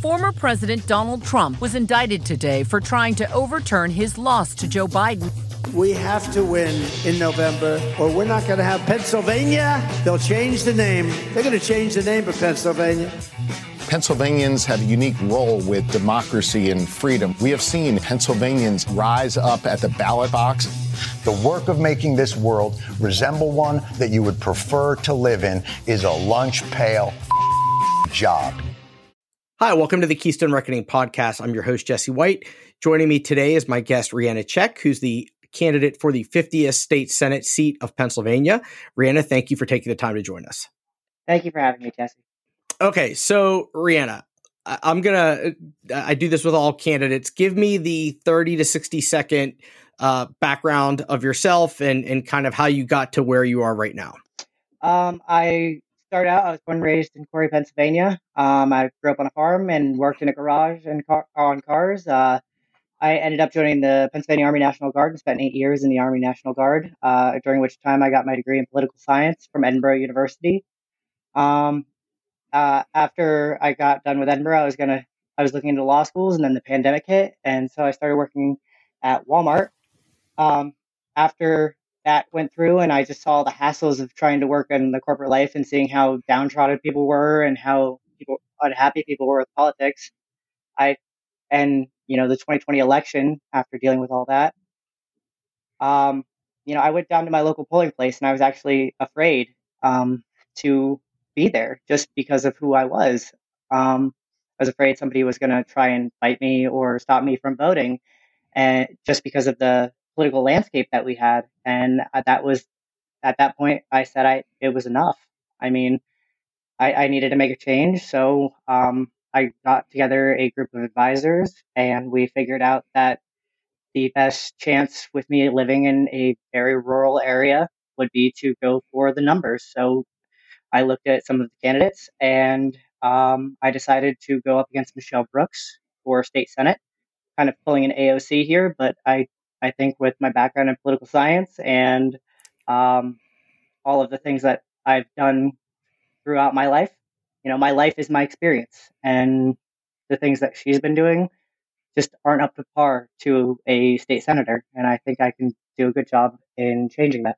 Former President Donald Trump was indicted today for trying to overturn his loss to Joe Biden. We have to win in November, or we're not going to have Pennsylvania. They'll change the name. They're going to change the name of Pennsylvania. Pennsylvanians have a unique role with democracy and freedom. We have seen Pennsylvanians rise up at the ballot box. The work of making this world resemble one that you would prefer to live in is a lunch pail job. Hi, welcome to the Keystone Reckoning podcast. I'm your host, Jesse White. Joining me today is my guest, Rianna Czech, who's the candidate for the 50th state Senate seat of Pennsylvania. Rianna, thank you for taking the time to join us. Thank you for having me, Jesse. Okay, so Rianna, I'm gonna. I do this with all candidates. Give me the 30 to 60 second uh, background of yourself and and kind of how you got to where you are right now. Um, I started out. I was born and raised in Corry, Pennsylvania. Um, I grew up on a farm and worked in a garage and car, on cars. Uh, I ended up joining the Pennsylvania Army National Guard and spent eight years in the Army National Guard. Uh, during which time I got my degree in political science from Edinboro University. Um, uh, after I got done with Edinboro, I was gonna I was looking into law schools, and then the pandemic hit, and so I started working at Walmart. Um, after that went through, and I just saw the hassles of trying to work in the corporate life and seeing how downtrodden people were and how people unhappy people were with politics. I and you know the 2020 election after dealing with all that. Um, you know, I went down to my local polling place, and I was actually afraid um, to be there just because of who I was. Um, I was afraid somebody was going to try and fight me or stop me from voting, and just because of the political landscape that we had. And that was at that point, I said I it was enough. I mean, I, I needed to make a change, so um, I got together a group of advisors, and we figured out that the best chance with me living in a very rural area would be to go for the numbers. So I looked at some of the candidates and um, I decided to go up against Michele Brooks for state senate, kind of pulling an AOC here. But I, I think with my background in political science and um, all of the things that I've done throughout my life, you know, my life is my experience, and the things that she's been doing just aren't up to par to a state senator. And I think I can do a good job in changing that.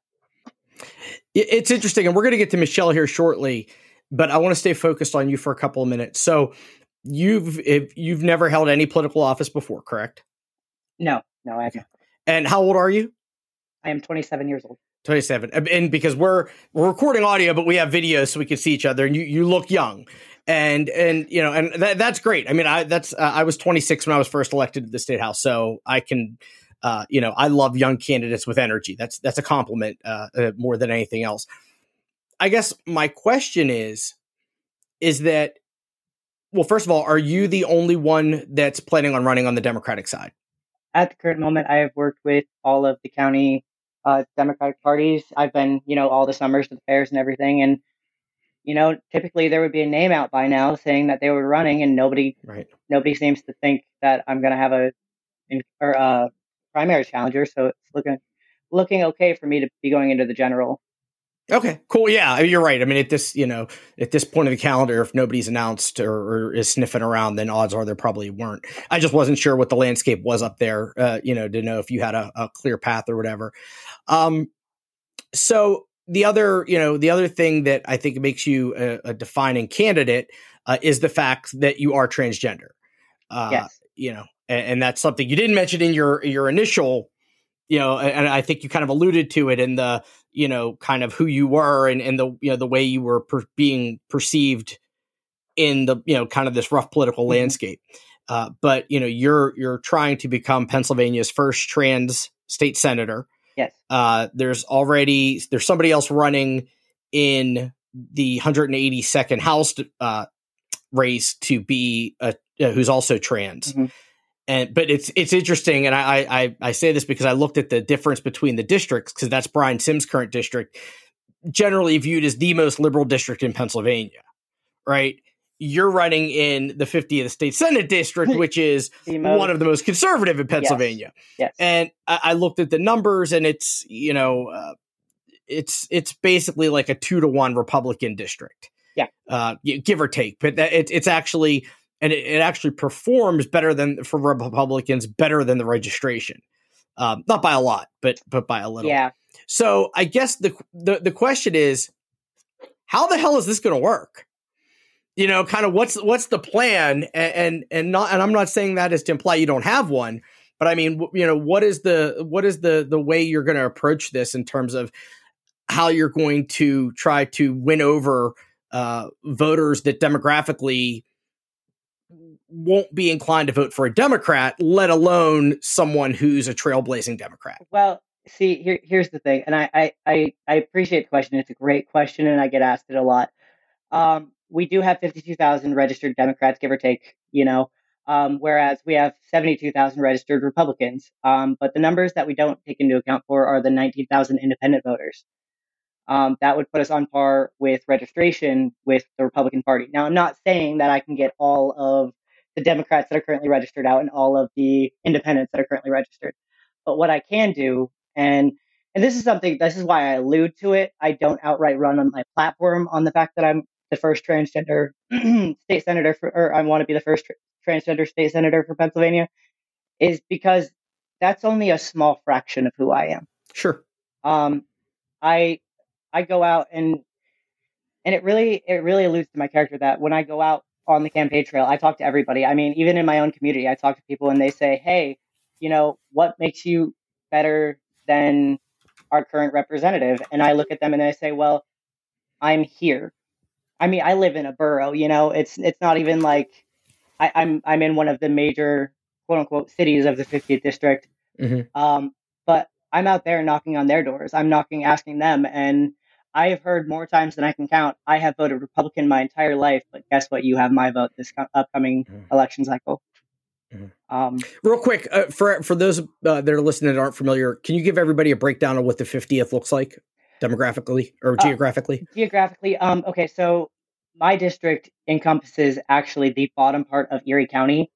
It's interesting, and we're going to get to Michele here shortly, but I want to stay focused on you for a couple of minutes. So, you've you've never held any political office before, correct? No, no, I haven't. And how old are you? I am 27 years old. 27, and because we're we're recording audio, but we have video, so we can see each other, and you you look young. And and you know and that, that's great. I mean, I that's uh, I was 26 when I was first elected to the state house, so I can uh, you know, I love young candidates with energy. That's that's a compliment uh, uh, more than anything else. I guess my question is, is that well, first of all, are you the only one that's planning on running on the Democratic side? At the current moment, I have worked with all of the county uh, Democratic parties. I've been, you know, all the summers to the fairs and everything, and you know, typically there would be a name out by now saying that they were running, and nobody, right. nobody seems to think that I'm going to have a or uh, primary challenger, so it's looking looking okay for me to be going into the general. Okay, cool. Yeah, you're right. I mean, at this, you know, at this point of the calendar, if nobody's announced or, or is sniffing around, then odds are there probably weren't. I just wasn't sure what the landscape was up there, uh, you know, to know if you had a, a clear path or whatever. Um, so the other, you know, the other thing that I think makes you a, a defining candidate uh, is the fact that you are transgender. Uh, yes. You know, and, and that's something you didn't mention in your your initial you know and i think you kind of alluded to it in the you know kind of who you were and, and the you know the way you were per- being perceived in the you know kind of this rough political mm-hmm. landscape. Uh, but you know you're you're trying to become pennsylvania's first trans state senator. Yes. Uh, there's already there's somebody else running in the 182nd house uh, race to be a, uh, who's also trans. Mm-hmm and but it's it's interesting, and I I I say this because I looked at the difference between the districts because that's Brian Sims' current district, generally viewed as the most liberal district in Pennsylvania, right? You're running in the 50th state senate district, which is one of the most conservative in Pennsylvania. Yes. yes. And I, I, looked at the numbers, and it's you know, uh, it's it's basically like a two to one Republican district. Yeah, uh, give or take, but that, it, it's actually and it, it actually performs better than for Republicans, better than the registration. Um, not by a lot, but but by a little. Yeah. So I guess the the, the question is, how the hell is this going to work? You know, kind of what's what's the plan? And, and and not and I'm not saying that is to imply you don't have one, but I mean, you know, what is the what is the the way you're going to approach this in terms of how you're going to try to win over uh, voters that demographically won't be inclined to vote for a Democrat, let alone someone who's a trailblazing Democrat. Well, see, here, here's the thing, and I, I, I, appreciate the question. It's a great question, and I get asked it a lot. Um, we do have 52,000 registered Democrats, give or take, you know, um, whereas we have 72,000 registered Republicans. Um, but the numbers that we don't take into account for are the 19,000 independent voters um, that would put us on par with registration with the Republican Party. Now, I'm not saying that I can get all of the Democrats that are currently registered out and all of the independents that are currently registered, but what I can do, and and this is something, this is why I allude to it. I don't outright run on my platform on the fact that I'm the first transgender state senator for, or I want to be the first transgender state senator for Pennsylvania, is because that's only a small fraction of who I am. Sure. Um, I I go out and and it really it really alludes to my character that when I go out on the campaign trail, I talk to everybody. I mean, even in my own community, I talk to people and they say, "Hey, you know, what makes you better than our current representative?" And I look at them and I say, "Well, I'm here. I mean, I live in a borough. You know, it's it's not even like I, am I'm, I'm in one of the major quote unquote cities of the 50th district. Mm-hmm. Um, but I'm out there knocking on their doors. I'm knocking, asking them, and I have heard more times than I can count. I have voted Republican my entire life, but guess what? You have my vote this upcoming mm-hmm. election cycle. Mm-hmm. Um, Real quick, uh, for for those uh, that are listening that aren't familiar, can you give everybody a breakdown of what the 50th looks like demographically or uh, geographically? Geographically, um, okay, so my district encompasses actually the bottom part of Erie County.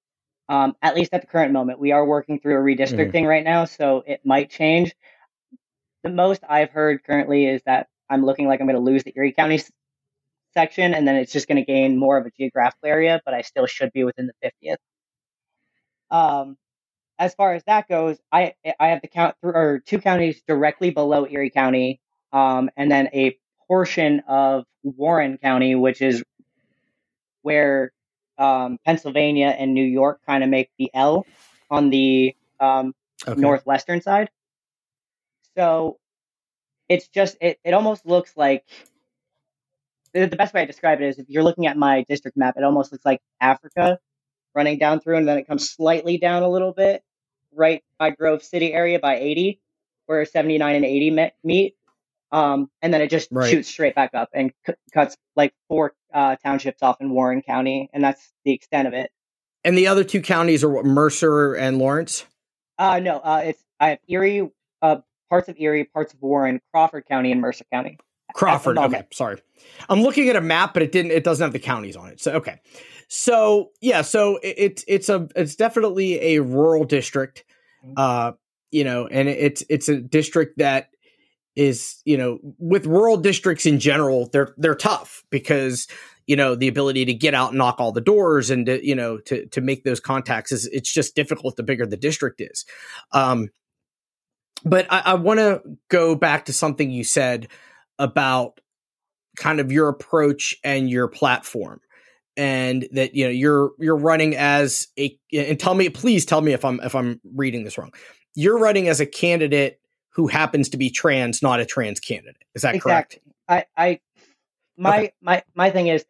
Um, at least at the current moment, we are working through a redistricting mm-hmm. right now, so it might change. The most I've heard currently is that I'm looking like I'm going to lose the Erie County section, and then it's just going to gain more of a geographical area, but I still should be within the 50th. Um, as far as that goes, I I have the count through or two counties directly below Erie County, um, and then a portion of Warren County, which is where um, Pennsylvania and New York kind of make the L on the um, okay. northwestern side. So it's just it, it almost looks like the best way I describe it is if you're looking at my district map, it almost looks like Africa running down through, and then it comes slightly down a little bit right by Grove City area by 80, where 79 and 80 meet. Um, and then it just right. shoots straight back up and c- cuts like four uh, townships off in Warren County, and that's the extent of it. And the other two counties are what, Mercer and Lawrence. Uh, no, uh, it's I have Erie, uh, parts of Erie, parts of Warren, Crawford County, and Mercer County. Crawford. Okay, sorry. I'm looking at a map, but it didn't. It doesn't have the counties on it. So okay. So yeah, so it's it, it's a it's definitely a rural district. Mm-hmm. Uh, you know, and it's it's a district that is you know with rural districts in general they're they're tough because you know the ability to get out and knock all the doors and to, you know to to make those contacts is it's just difficult the bigger the district is um but I, I want to go back to something you said about kind of your approach and your platform and that you know you're you're running as a and tell me please tell me if I'm if I'm reading this wrong. You're running as a candidate who happens to be trans, not a trans candidate. Is that exactly. correct? I I my okay. my my thing is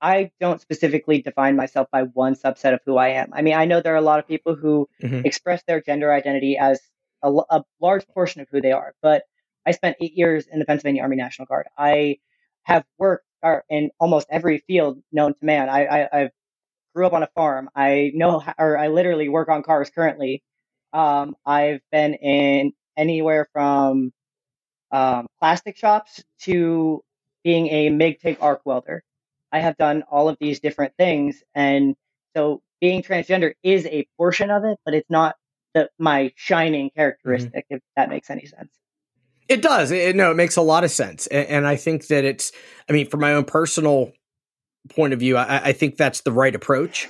I don't specifically define myself by one subset of who I am. I mean, I know there are a lot of people who mm-hmm. express their gender identity as a, a large portion of who they are. But I spent eight years in the Pennsylvania Army National Guard. I have worked uh, in almost every field known to man. I, I I've grew up on a farm. I know, or I literally work on cars currently. Um, I've been in anywhere from um, plastic shops to being a MIG TIG arc welder. I have done all of these different things, and so being transgender is a portion of it, but it's not the, my shining mm-hmm. characteristic, mm-hmm. if that makes any sense. It does. It, no, it makes a lot of sense, and, and, I think that it's. I mean, from my own personal point of view, I, I think that's the right approach.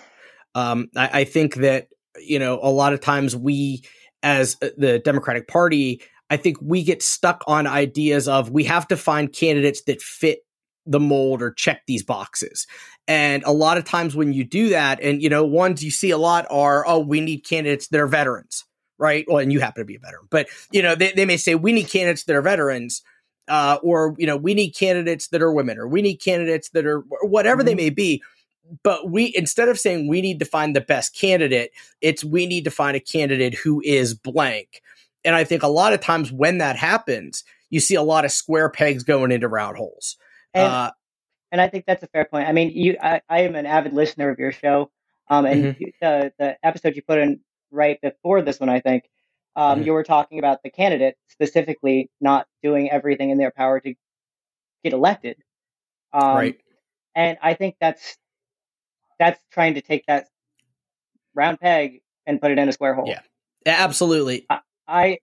Um, I, I think that you know a lot of times we as uh, the Democratic Party, I think we get stuck on ideas of we have to find candidates that fit the mold or check these boxes. And a lot of times when you do that, and you know, ones you see a lot are, oh, we need candidates that are veterans, right? Well, and you happen to be a veteran, but you know, they, they may say we need candidates that are veterans. Uh, or you know we need candidates that are women or we need candidates that are whatever mm-hmm. they may be but we instead of saying we need to find the best candidate it's we need to find a candidate who is blank and i think a lot of times when that happens you see a lot of square pegs going into round holes and, uh, and I think that's a fair point. I mean, you, I, I am an avid listener of your show, um, and mm-hmm. the the episode you put in right before this one, I think, um, mm-hmm. you were talking about the candidate specifically not doing everything in their power to get elected. Um, right. And I think that's that's trying to take that round peg and put it in a square hole. Yeah, absolutely. I, I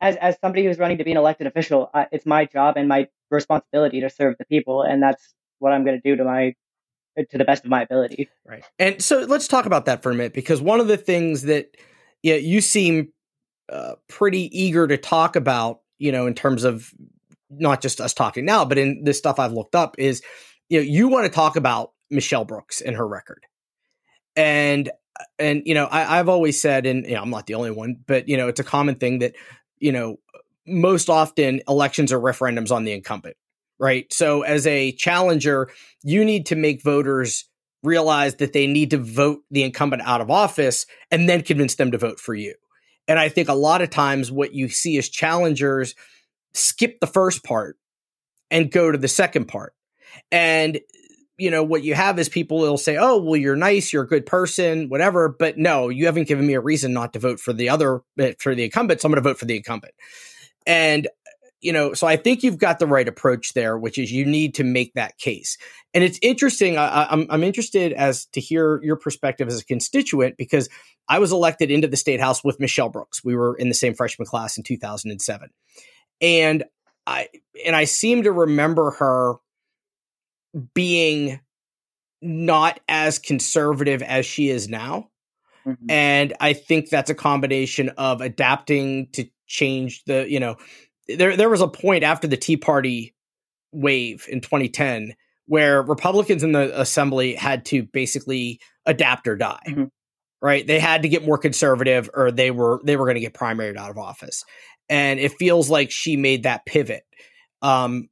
as as somebody who's running to be an elected official, uh, it's my job and my responsibility to serve the people, and that's what I'm going to do to my to the best of my ability. Right. And so let's talk about that for a minute because one of the things that yeah you seem uh, pretty eager to talk about, you know, in terms of not just us talking now, but in the stuff I've looked up is you know you want to talk about Michele Brooks and her record, and and you know I, I've always said, and you know, I'm not the only one, but you know it's a common thing that you know most often elections are referendums on the incumbent, right? So as a challenger, you need to make voters realize that they need to vote the incumbent out of office and then convince them to vote for you. And I think a lot of times what you see is challengers skip the first part and go to the second part. And you know what you have is people will say, "Oh, well, you're nice, you're a good person, whatever." But no, you haven't given me a reason not to vote for the other eh, for the incumbent. So I'm going to vote for the incumbent. And you know, so I think you've got the right approach there, which is you need to make that case. And it's interesting. I, am I'm, I'm interested as to hear your perspective as a constituent because I was elected into the state house with Michele Brooks. We were in the same freshman class in 2007, and I and I seem to remember her being not as conservative as she is now. Mm-hmm. And I think that's a combination of adapting to change the, you know, there there was a point after the Tea Party wave in 2010 where Republicans in the assembly had to basically adapt or die. Mm-hmm. Right? They had to get more conservative or they were they were going to get primaried out of office. And it feels like she made that pivot. Um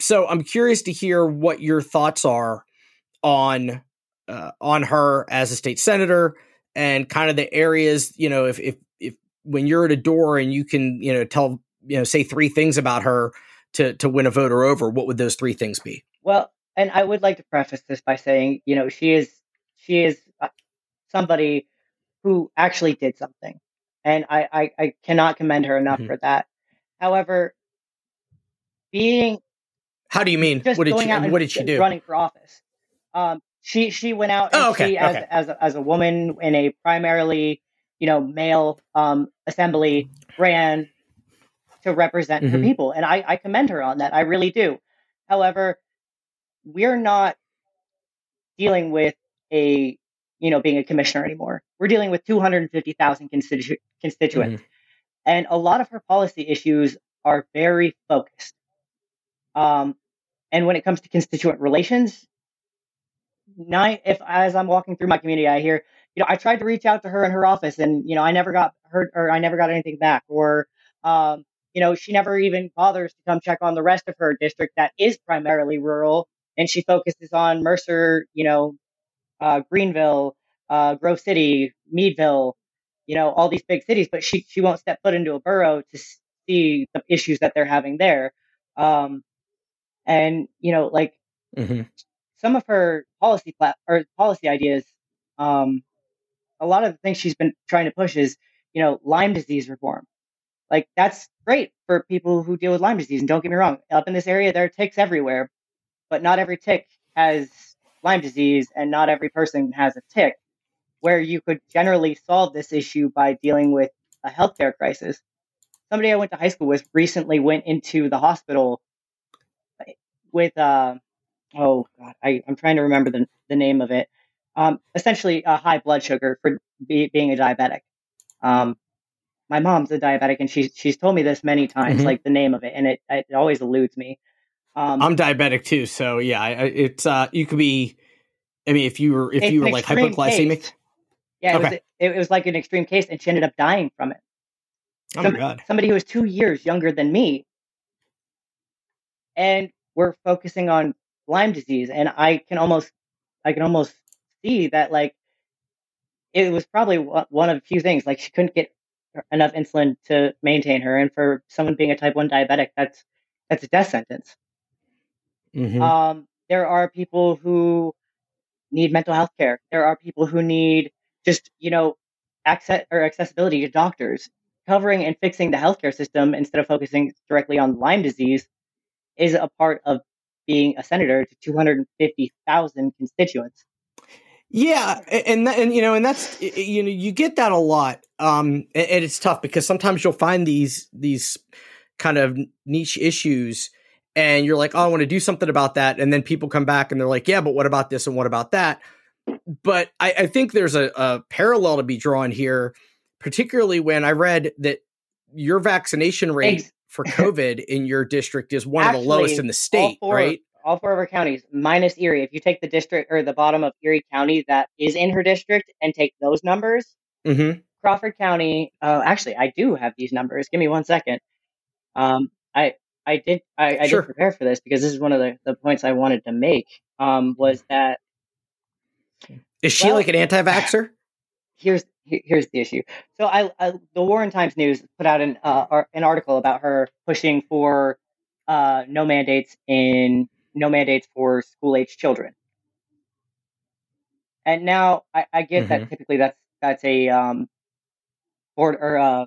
so I'm curious to hear what your thoughts are on uh, on her as a state senator and kind of the areas, you know, if if when you're at a door and you can, you know, tell, you know, say three things about her to to win a voter over, what would those three things be? Well, and I would like to preface this by saying, you know, she is she is uh, somebody who actually did something, and I I, I cannot commend her enough mm-hmm. for that. However, being how do you mean? What did she? What did she do? Running for office. Um, she she went out and oh, okay, she okay. as as a, as a woman in a primarily you know, male um, assembly ran to represent mm-hmm. her people. And I, I commend her on that. I really do. However, we're not dealing with a, you know, being a commissioner anymore. We're dealing with 250,000 constitu- constituents. Mm-hmm. And a lot of her policy issues are very focused. Um, and when it comes to constituent relations, nine, if as I'm walking through my community, I hear you know, I tried to reach out to her in her office and, you know, I never got heard or I never got anything back. Or, um, you know, she never even bothers to come check on the rest of her district that is primarily rural. And she focuses on Mercer, you know, uh, Greenville, uh, Grove City, Meadville, you know, all these big cities, but she, she won't step foot into a borough to see the issues that they're having there. Um, and, you know, like mm-hmm. some of her policy plat- or policy ideas, um, a lot of the things she's been trying to push is, you know, Lyme disease reform. Like that's great for people who deal with Lyme disease. And don't get me wrong, up in this area there are ticks everywhere, but not every tick has Lyme disease, and not every person has a tick. Where you could generally solve this issue by dealing with a healthcare crisis. Somebody I went to high school with recently went into the hospital with uh, oh god, I, I'm trying to remember the the name of it. Um, essentially, a high blood sugar for be, being a diabetic. Um, my mom's a diabetic, and she's she's told me this many times, Mhm. like the name of it, and it it always eludes me. Um, I'm diabetic too, so yeah, it's uh, you could be. I mean, if you were if you were like hypoglycemic, case. Yeah, it, was, it, it was like an extreme case, and she ended up dying from it. oh Some- my god, somebody who was two years younger than me, and we're focusing on Lyme disease, and I can almost, I can almost see that like it was probably one of a few things. Like she couldn't get enough insulin to maintain her, and for someone being a type one diabetic, that's that's a death sentence. Mhm. Um, there are people who need mental health care. There are people who need just, you know, access or accessibility to doctors. Covering and fixing the healthcare system instead of focusing directly on Lyme disease is a part of being a senator to 250,000 constituents. Yeah, and and you know, and that's you know, you get that a lot, um, and, it's tough because sometimes you'll find these these kind of niche issues, and you're like, oh, I want to do something about that, and then people come back and they're like, yeah, but what about this and what about that? But I, I think there's a, a parallel to be drawn here, particularly when I read that your vaccination rate Ex- for COVID in your district is one of the lowest in the state, right? All four of our counties, minus Erie. If you take the district or the bottom of Erie County that is in her district and take those numbers, Mm-hmm. Crawford County. Uh, actually, I do have these numbers. Give me one second. Um, I I did I, I Sure. did prepare for this because this is one of the, the points I wanted to make. Um, was that Is she Well- like an anti-vaxer? here's here's the issue. So I, I the Warren Times News put out an uh, an article about her pushing for uh, no mandates in no mandates for school age children. And now I, I get that typically that's that's a um board or uh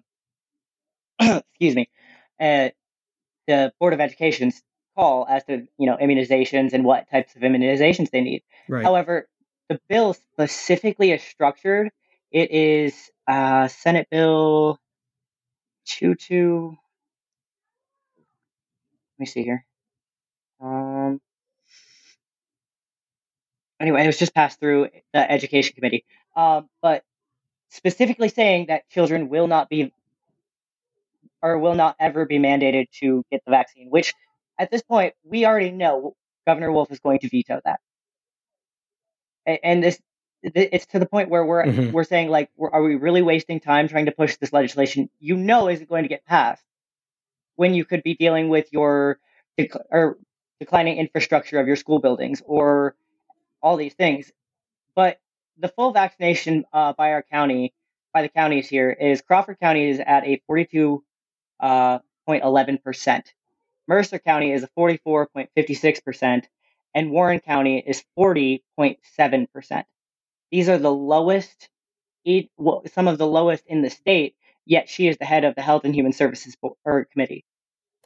excuse me uh, the board of education's call as to you know immunizations and what types of immunizations they need. Right. However, the bill specifically is structured. It is uh, Senate Bill two two. Let me see here. Anyway, it was just passed through the Education Committee, um, but specifically saying that children will not be or will not ever be mandated to get the vaccine. Which, at this point, we already know Governor Wolf is going to veto that. And this, it's to the point where we're Mhm. we're saying like, we're, are we really wasting time trying to push this legislation? You know, isn't going to get passed when you could be dealing with your dec- or declining infrastructure of your school buildings or all these things. But the full vaccination uh, by our county, by the counties here, is Crawford County is at a 42.11 percent. Mercer County is a 44.56 percent, and Warren County is 40.7 percent. These are the lowest, some of the lowest in the state. Yet she is the head of the Health and Human Services Bo- or Committee.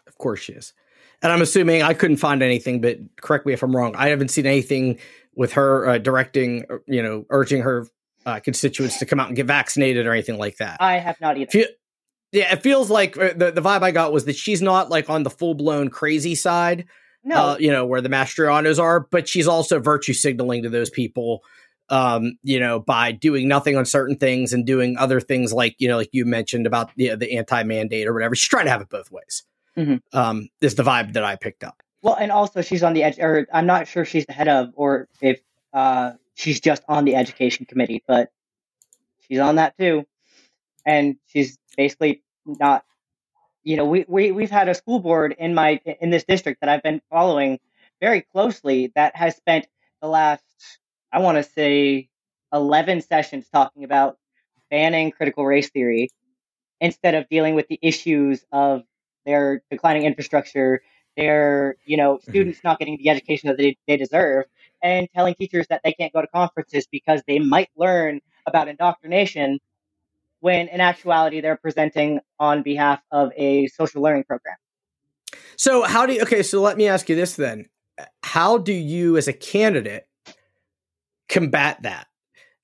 Of course she is. And I'm assuming I couldn't find anything, but correct me if I'm wrong. I haven't seen anything with her uh, directing, uh, you know, urging her uh, constituents to come out and get vaccinated or anything like that. I have not either. Fe- yeah, it feels like uh, the, the vibe I got was that she's not like on the full blown crazy side, No, uh, you know, where the Mastrianos are, but she's also virtue signaling to those people, um, you know, by doing nothing on certain things and doing other things like, you know, like you mentioned about the, the anti mandate or whatever. She's trying to have it both ways. Mhm. Um, is the vibe that I picked up. Well, and also she's on the edge, or I'm not sure she's the head of, or if uh, she's just on the education committee, but she's on that too, and she's basically not. You know, we we we've had a school board in my in this district that I've been following very closely that has spent the last I want to say eleven sessions talking about banning critical race theory instead of dealing with the issues of their declining infrastructure their you know students not getting the education that they, they deserve and telling teachers that they can't go to conferences because they might learn about indoctrination when in actuality they're presenting on behalf of a social learning program So how do you, okay, so let me ask you this then. How do you as a candidate combat that?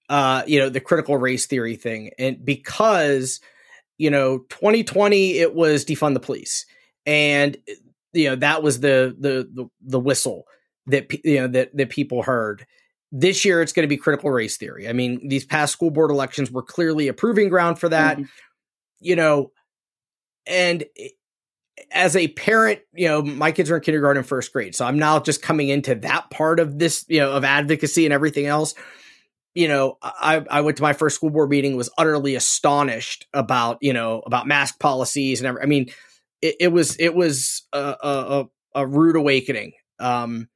Uh, you know, the critical race theory thing. And because, you know, 2020 it was defund the police. And you know, that was the the the, the whistle that you know that that people heard. This year, it's going to be critical race theory. I mean, these past school board elections were clearly a proving ground for that. Mm-hmm. You know, and as a parent, you know, my kids are in kindergarten and first grade. So I'm now just coming into that part of this, you know, of advocacy and everything else. You know, I, I went to my first school board meeting, was utterly astonished about, you know, about mask policies and every, I mean, it, it was, it was a, a, a rude awakening. Um,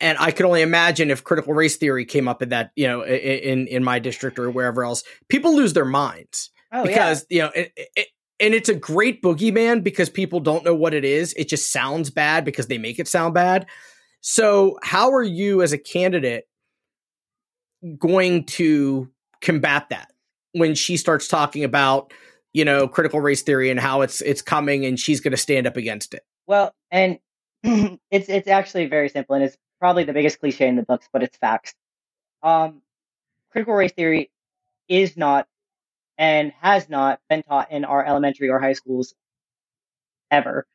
and I could only imagine if critical race theory came up in that, you know, in, in my district or wherever else, people lose their minds. Oh, because yeah. you know it, it, and it's a great boogeyman because people don't know what it is. It just sounds bad because they make it sound bad. So, how are you as a candidate going to combat that when she starts talking about, you know, critical race theory and how it's it's coming and she's going to stand up against it? Well, and it's it's actually very simple and it's probably the biggest cliche in the books, but it's facts. Um, critical race theory is not and has not been taught in our elementary or high schools ever.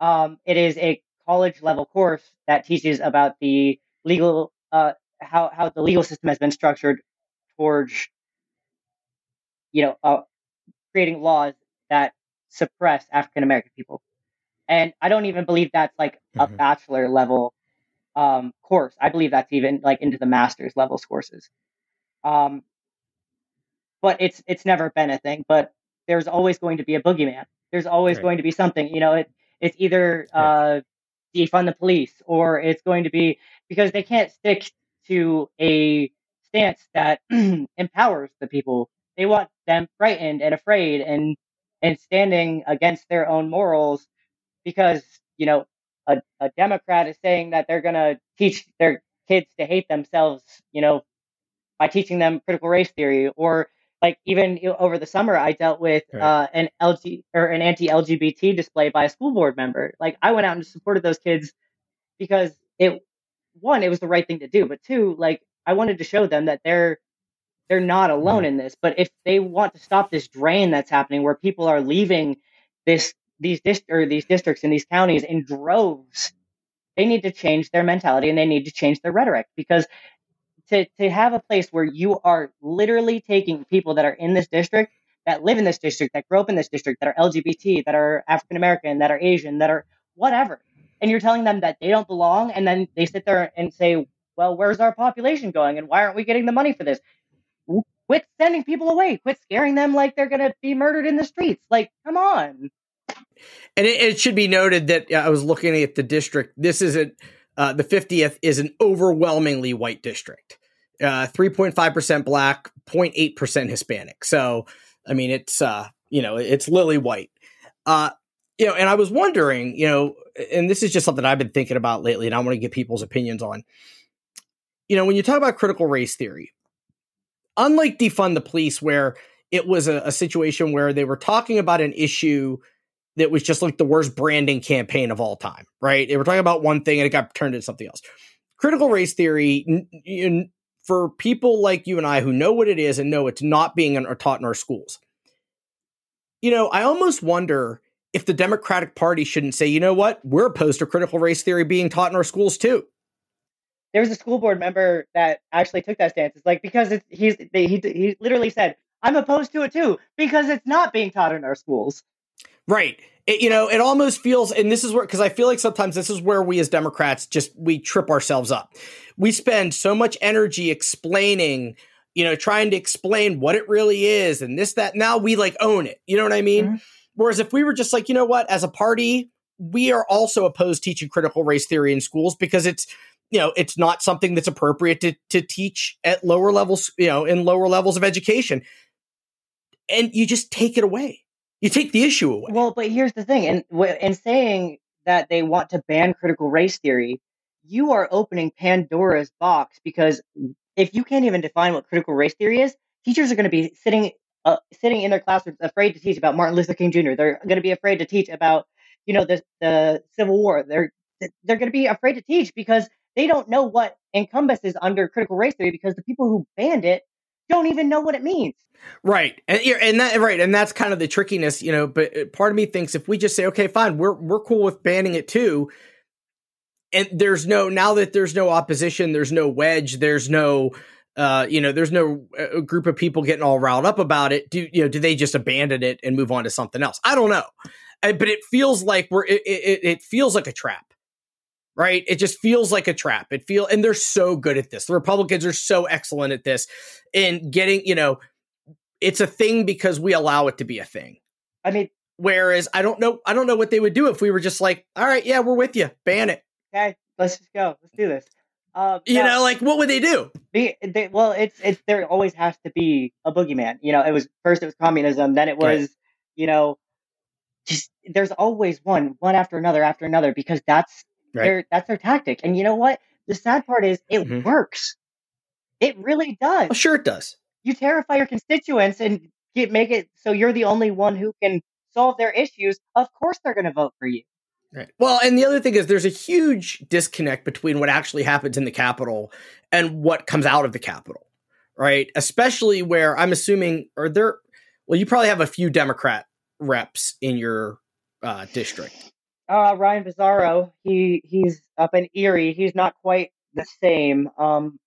Um, it is a college level course that teaches about the legal, uh, how, how the legal system has been structured towards, you know, uh, creating laws that suppress African American people. And I don't even believe that's like a mm-hmm. bachelor level um, course. I believe that's even like into the master's levels courses. Um, but it's it's never been a thing. But there's always going to be a boogeyman. There's always right. going to be something. You know, it it's either uh, defund the police or it's going to be because they can't stick to a stance that empowers the people. They want them frightened and afraid and and standing against their own morals because you know a, a Democrat is saying that they're going to teach their kids to hate themselves, you know, by teaching them critical race theory, or like even you know, over the summer i dealt with right. uh, an lg or an anti-lgbt display by a school board member like i went out and supported those kids because it one it was the right thing to do but two like i wanted to show them that they're they're not alone mm-hmm. in this but if they want to stop this drain that's happening where people are leaving this these dist- or these districts and these counties in droves they need to change their mentality and they need to change their rhetoric because to to have a place where you are literally taking people that are in this district that live in this district that grow up in this district that are lgbt that are african american that are asian that are whatever and you're telling them that they don't belong and then they sit there and say well where's our population going and why aren't we getting the money for this quit sending people away quit scaring them like they're going to be murdered in the streets like come on and it, it should be noted that uh, i was looking at the district this isn't uh, the 50th is an overwhelmingly white district. Uh, 3.5% black, 0.8% Hispanic. So, I mean, it's, uh, you know, it's lily white. Uh, you know, and I was wondering, you know, and this is just something I've been thinking about lately, and I want to get people's opinions on. You know, when you talk about critical race theory, unlike defund the police, where it was a, a situation where they were talking about an issue that was just like the worst branding campaign of all time, right? They were talking about one thing and it got turned into something else. Critical race theory, for people like you and I who know what it is and know it's not being in, taught in our schools, you know, I almost wonder if the Democratic Party shouldn't say, you know what, we're opposed to critical race theory being taught in our schools too. There was a school board member that actually took that stance. It's like because it's, he's he he literally said, "I'm opposed to it too because it's not being taught in our schools." Right. It, you know, it almost feels, and this is where, because I feel like sometimes this is where we as Democrats just we trip ourselves up. We spend so much energy explaining, you know, trying to explain what it really is and this, that. Now we like own it. You know what I mean? Mm-hmm. Whereas if we were just like, you know what, as a party, we are also opposed teaching critical race theory in schools because it's, you know, it's not something that's appropriate to, to teach at lower levels, you know, in lower levels of education. And you just take it away you take the issue away. Well, but here's the thing, and in saying that they want to ban critical race theory, you are opening Pandora's box because if you can't even define what critical race theory is, teachers are going to be sitting uh, sitting in their classrooms afraid to teach about Martin Luther King Jr. They're going to be afraid to teach about you know the the Civil War. They're they're going to be afraid to teach because they don't know what encompasses under critical race theory because the people who banned it don't even know what it means. Right. And and that right, and that's kind of the trickiness, you know, but uh, part of me thinks if we just say okay, fine, we're we're cool with banning it too, and there's no now that there's no opposition, there's no wedge, there's no uh, you know, there's no uh, group of people getting all riled up about it. Do you know? Do they just abandon it and move on to something else? I don't know, uh, but it feels like we're it, it, it feels like a trap, right? It just feels like a trap. It feel and they're so good at this. The Republicans are so excellent at this in getting you know, it's a thing because we allow it to be a thing. I mean, whereas I don't know, I don't know what they would do if we were just like, all right, yeah, we're with you, ban it. Okay, let's just go. Let's do this. Uh, you know, like what would they do? They, they, well, it's it's there always has to be a boogeyman. You know, it was first it was communism, then it was right. you know, just there's always one, one after another after another because that's right. their that's their tactic. And you know what? The sad part is it mm-hmm. works. It really does. Well, sure, it does. You terrify your constituents and get, make it so you're the only one who can solve their issues. Of course, they're going to vote for you. Right. Well, and the other thing is there's a huge disconnect between what actually happens in the Capitol and what comes out of the Capitol, right? Especially where I'm assuming, are there, well, you probably have a few Democrat reps in your uh, district. Uh, Ryan Bizzarro, he he's up in Erie. He's not quite the same. Um,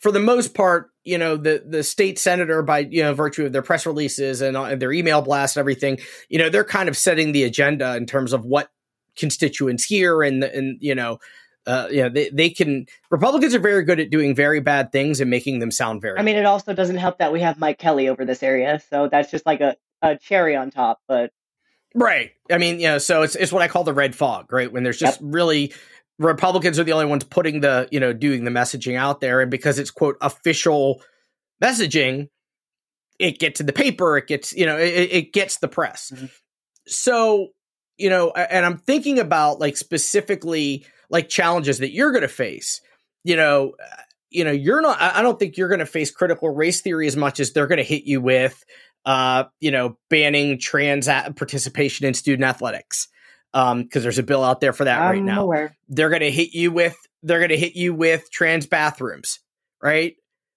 for the most part, you know, the the state senator, by you know virtue of their press releases and, uh, and their email blasts, and everything, you know, they're kind of setting the agenda in terms of what constituents here and and you know uh, know, they, they can. Republicans are very good at doing very bad things and making them sound very. I mean, it also doesn't help that we have Mike Kelly over this area, so that's just like a, a cherry on top. But right, I mean, you know, so it's it's what I call the red fog, right? When there's just yep. really Republicans are the only ones putting the you know doing the messaging out there, and because it's quote official messaging, it gets in the paper, it gets you know it, it gets the press. Mm-hmm. So you know, and I'm thinking about like specifically like challenges that you're going to face. You know, uh, you know, you're not. I don't think you're going to face critical race theory as much as they're going to hit you with, uh, you know, banning trans participation in student athletics. Um, because there's a bill out there for that I'm right now. Aware. They're to hit you with. They're to hit you with trans bathrooms, right?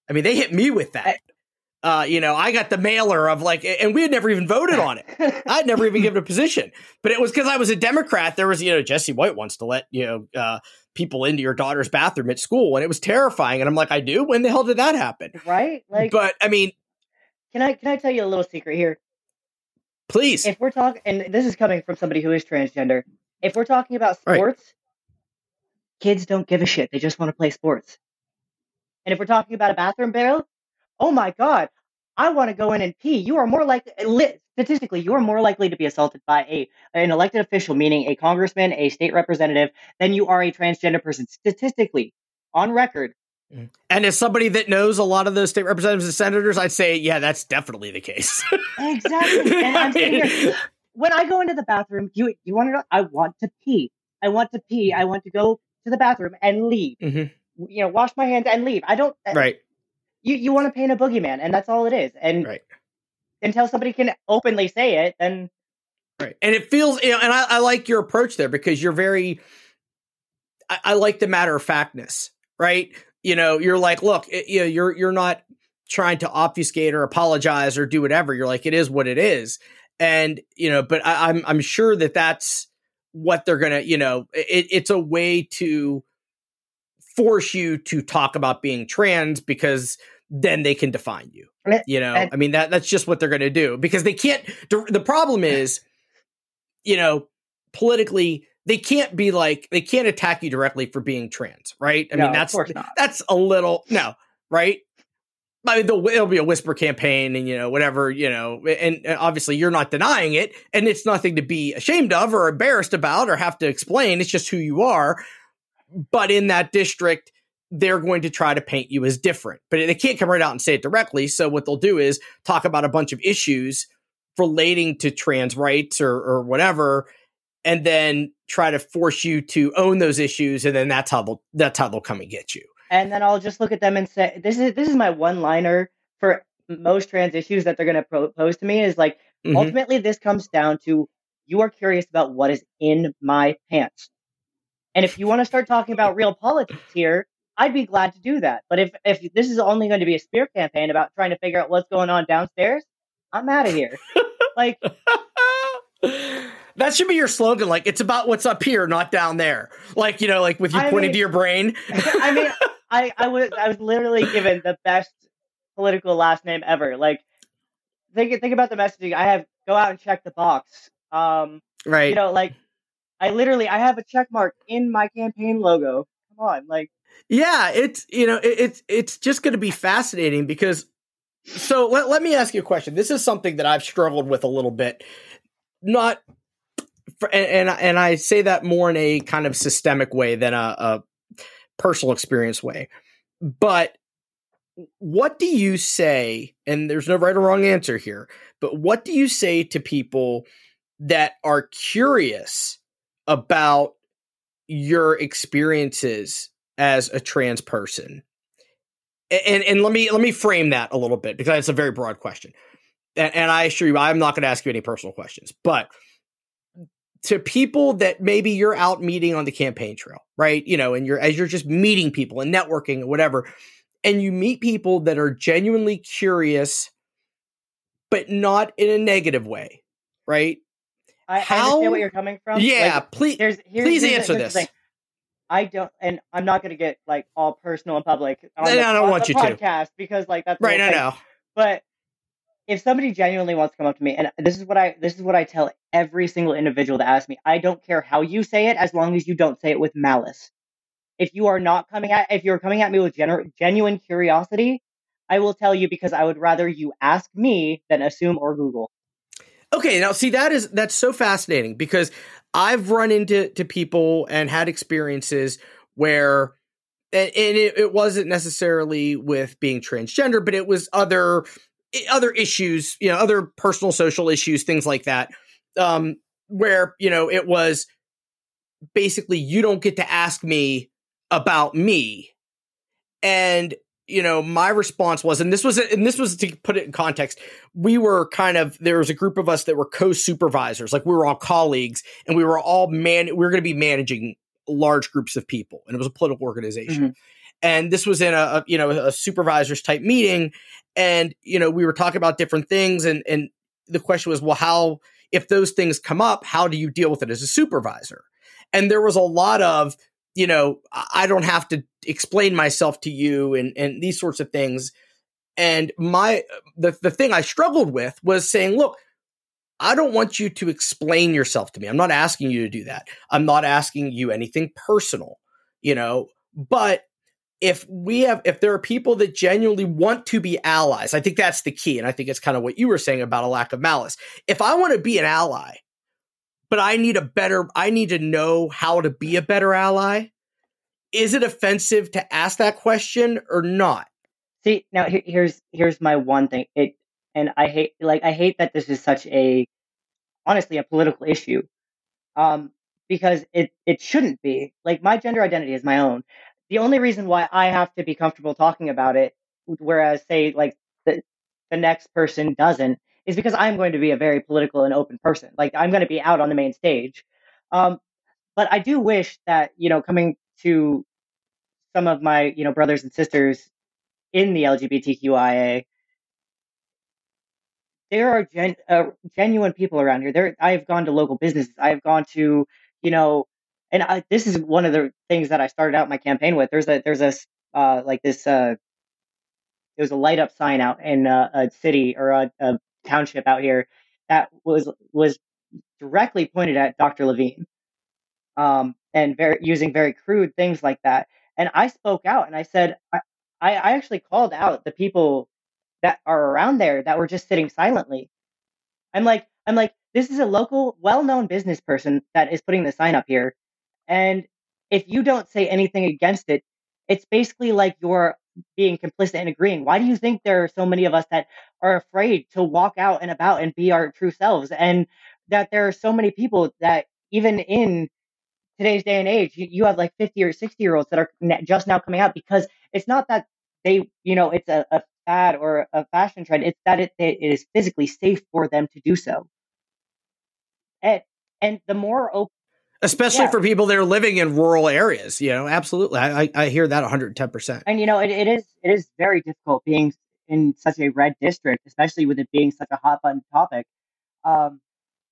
I mean, they hit me with that uh, you know, I got the mailer of like, and we had never even voted on it. I'd never even given a position, but it was because I was a Democrat. There was, you know, Jesse White wants to let, you know, uh, people into your daughter's bathroom at school. And it was terrifying. And I'm like, I do? When the hell did that happen? Right. Like, but I mean, can I, can I tell you a little secret here? Please. If we're talking, and this is coming from somebody who is transgender, if we're talking about sports, right. kids don't give a shit. They just want to play sports. And if we're talking about a bathroom bill, oh my God, I want to go in and pee. You are more likely, eh, statistically, you are more likely to be assaulted by a an elected official, meaning a congressman, a state representative, than you are a transgender person. Statistically, on record. Mm. And as somebody that knows a lot of those state representatives and senators, I'd say, yeah, that's definitely the case. exactly. And I'm here, when I go into the bathroom, you you want to know? I want to pee. I want to pee. I want to go to the bathroom and leave. Mm-hmm. You know, wash my hands and leave. I don't. Right you you want to paint a boogeyman, and that's all it is. And right. until somebody can openly say it, then right. And it feels, you know, and I, I like your approach there because you're very. I, I, like the matter of factness, right? You know, you're like, look, it, you know, you're you're not trying to obfuscate or apologize or do whatever. You're like, it is what it is, and you know, but I, I'm I'm sure that that's what they're gonna, you know, it, it's a way to force you to talk about being trans because then they can define you. Eh, you know, eh I mean that that's just what they're going to do because they can't. The problem is, you know, politically they can't be like they can't attack you directly for being trans, right? I no, mean that's that's a little no, right? I mean, it'll be a whisper campaign and, you know, whatever, you know, and, and, obviously you're not denying it and it's nothing to be ashamed of or embarrassed about or have to explain. It's just who you are but in that district, they're going to try to paint you as different. But they can't come right out and say it directly. So what they'll do is talk about a bunch of issues relating to trans rights or, or whatever, and then try to force you to own those issues, and then that's how they'll that's how they'll come and get you. And then I'll just look at them and say, "This is this is my one liner for most trans issues that they're going to propose to me." Is like mm-hmm. ultimately this comes down to you are curious about what is in my pants. And if you want to start talking about real politics here, I'd be glad to do that. But if if this is only going to be a spear campaign about trying to figure out what's going on downstairs, I'm out of here. like that should be your slogan. Like it's about what's up here, not down there. Like you know, like with you I pointing mean, to your brain. I mean, I I was I was literally given the best political last name ever. Like think think about the messaging. I have go out and check the box. Um, right. You know, like I literally I have a check mark in my campaign logo. Come on, like yeah, it's you know it, it's it's just going to be fascinating because so let, let me ask you a question. This is something that I've struggled with a little bit. Not and, and and I say that more in a kind of systemic way than a, a personal experience way. But what do you say? And there's no right or wrong answer here. But what do you say to people that are curious about your experiences as a trans person? And and let me let me frame that a little bit because it's a very broad question. And, and I assure you, I'm not going to ask you any personal questions, but to people that maybe you're out meeting on the campaign trail, right? You know, and you're as you're just meeting people and networking or whatever, and you meet people that are genuinely curious, but not in a negative way, right? I, How, I understand where you're coming from. Yeah, like, please, here's, here's, please here's, answer this. I don't, and I'm not going to get like all personal and public on the, I don't want you podcast to. because like that's right. I know, but if somebody genuinely wants to come up to me, and this is what I this is what I tell every single individual that asks me, I don't care how you say it, as long as you don't say it with malice. If you are not coming at if you're coming at me with genu- genuine curiosity, I will tell you because I would rather you ask me than assume or Google. Okay, now see that is that's so fascinating because I've run into to people and had experiences where and, and it, it, wasn't necessarily with being transgender, but it was other other issues, you know, other personal social issues, things like that. Um, where you know it was basically you don't get to ask me about me, and you know, my response was, and this was, and this was to put it in context. We were kind of there was a group of us that were co-supervisors, like we were all colleagues, and we were all man. We were going to be managing large groups of people, and it was a political organization. Mm-hmm. And this was in a, a you know a supervisors type meeting, and you know we were talking about different things, and and the question was, well, how if those things come up, how do you deal with it as a supervisor? And there was a lot of you know, I don't have to explain myself to you and, and these sorts of things. And my, the, the thing I struggled with was saying, look, I don't want you to explain yourself to me. I'm not asking you to do that. I'm not asking you anything personal, you know, but if we have, if there are people that genuinely want to be allies, I think that's the key. And I think it's kind of what you were saying about a lack of malice. If I want to be an ally, but I need a better, I need to know how to be a better ally. Is it offensive to ask that question or not? See, now here's here's my one thing. It and I hate like I hate that this is such a honestly a political issue. Um because it it shouldn't be. Like my gender identity is my own. The only reason why I have to be comfortable talking about it whereas say like the the next person doesn't is because I'm going to be a very political and open person. Like I'm going to be out on the main stage. Um, but I do wish that you know coming to some of my you know brothers and sisters in the LGBTQIA, there are gen, uh, genuine people around here. There, I've gone to local businesses. I've gone to you know, and I, this is one of the things that I started out my campaign with. There's a there's a uh, like this. Uh, there was a light up sign out in uh, a city or a, a township out here that was was directly pointed at Dr. Levine, um, and very using very crude things like that. And I spoke out and I said, I, I actually called out the people that are around there that were just sitting silently. I'm like, I'm like, this is a local, well-known business person that is putting the sign up here, and if you don't say anything against it, it's basically like you're being complicit and agreeing. Why do you think there are so many of us that are afraid to walk out and about and be our true selves? And that there are so many people that even in today's day and age, you, you have like 50 or 60 year olds that are just now coming out because it's not that they, you know, it's a, a fad or a fashion trend. It's that it, it is physically safe for them to do so. And, and the more open especially yeah. for people that are living in rural areas. You know, absolutely, I, I hear that 110. percent And you know, it, it is it is very difficult being in such a red district, especially with it being such a hot button topic, um,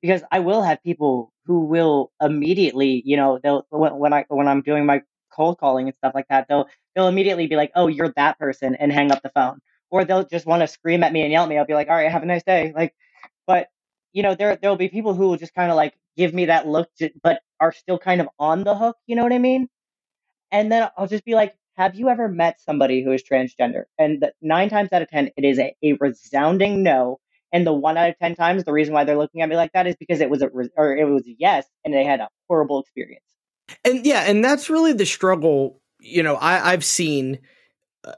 because I will have people who will immediately, you know, they'll when, when I when I'm doing my cold calling and stuff like that, they'll they'll immediately be like, "Oh, you're that person," and hang up the phone, or they'll just want to scream at me and yell at me. I'll be like, "All right, have a nice day." Like, but you know, there there'll be people who will just kind of like give me that look, to, but are still kind of on the hook. You know what I mean? And then I'll just be like, "Have you ever met somebody who is transgender?" And the, nine times out of ten, it is a, a resounding no. And the one out of ten times, the reason why they're looking at me like that is because it was a or it was a yes, and they had a horrible experience. And yeah, and that's really the struggle. You know, I, I've seen uh,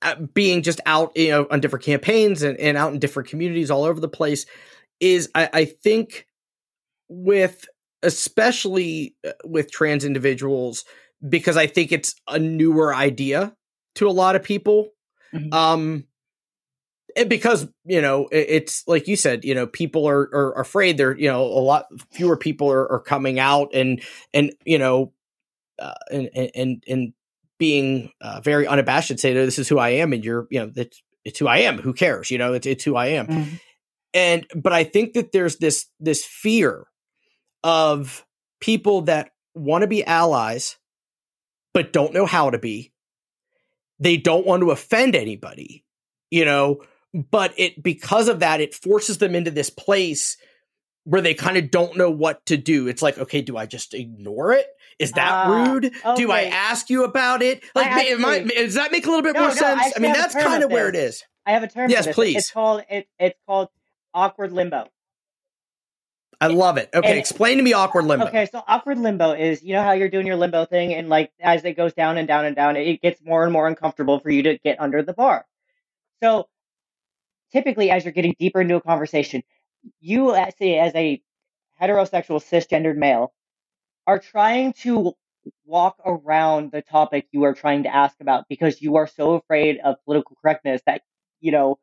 uh, being just out, you know, on different campaigns and, and out in different communities all over the place. Is I, I think with especially uh, with trans individuals because I think it's a newer idea to a lot of people. Mm-hmm. Um, and because you know it's like you said you know people are, are afraid they're you know a lot fewer people are, are coming out and and you know uh, and and and being uh, very unabashed to say this is who i am and you're you know it's, it's who i am who cares you know it's, it's who i am mm-hmm. and but i think that there's this this fear of people that want to be allies but don't know how to be. They don't want to offend anybody you know? But it because of that it forces them into this place where they kind of don't know what to do. It's like okay do i just ignore it? Is that uh, rude? Okay. do i ask you about it? Like actually, I, does that make a little bit no, more no, sense? I, I mean that's kind of where it is. I have a term yes please it's called it, it's called awkward limbo I love it. Okay, and, explain to me awkward limbo. Okay, so awkward limbo is you know how you're doing your limbo thing, and like as it goes down and down and down, it gets more and more uncomfortable for you to get under the bar. So typically as you're getting deeper into a conversation, you uh, as a, as a heterosexual cisgendered male are trying to walk around the topic you are trying to ask about because you are so afraid of political correctness that you know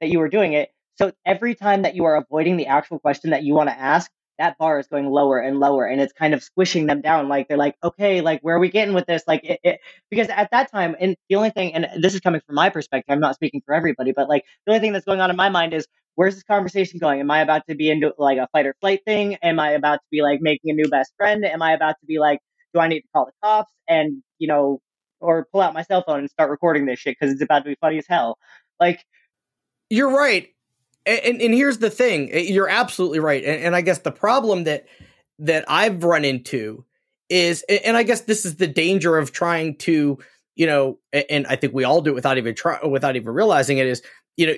that you are doing it. So every time that you are avoiding the actual question that you want to ask, that bar is going lower and lower and it's kind of squishing them down like they're like okay like where are we getting with this? Like it, it, because at that time and the only thing and this is coming from my perspective i'm not speaking for everybody but like the only thing that's going on in my mind is where's this conversation going? Am i about to be into like a fight or flight thing? Am i about to be like making a new best friend? Am i about to be like do i need to call the cops and you know or pull out my cell phone and start recording this shit because it's about to be funny as hell? Like you're right and, and here's the thing eh, you're absolutely right and, and i guess the problem that that i've run into is and i guess this is the danger of trying to you know and i think we all do it without even try without even realizing it is you know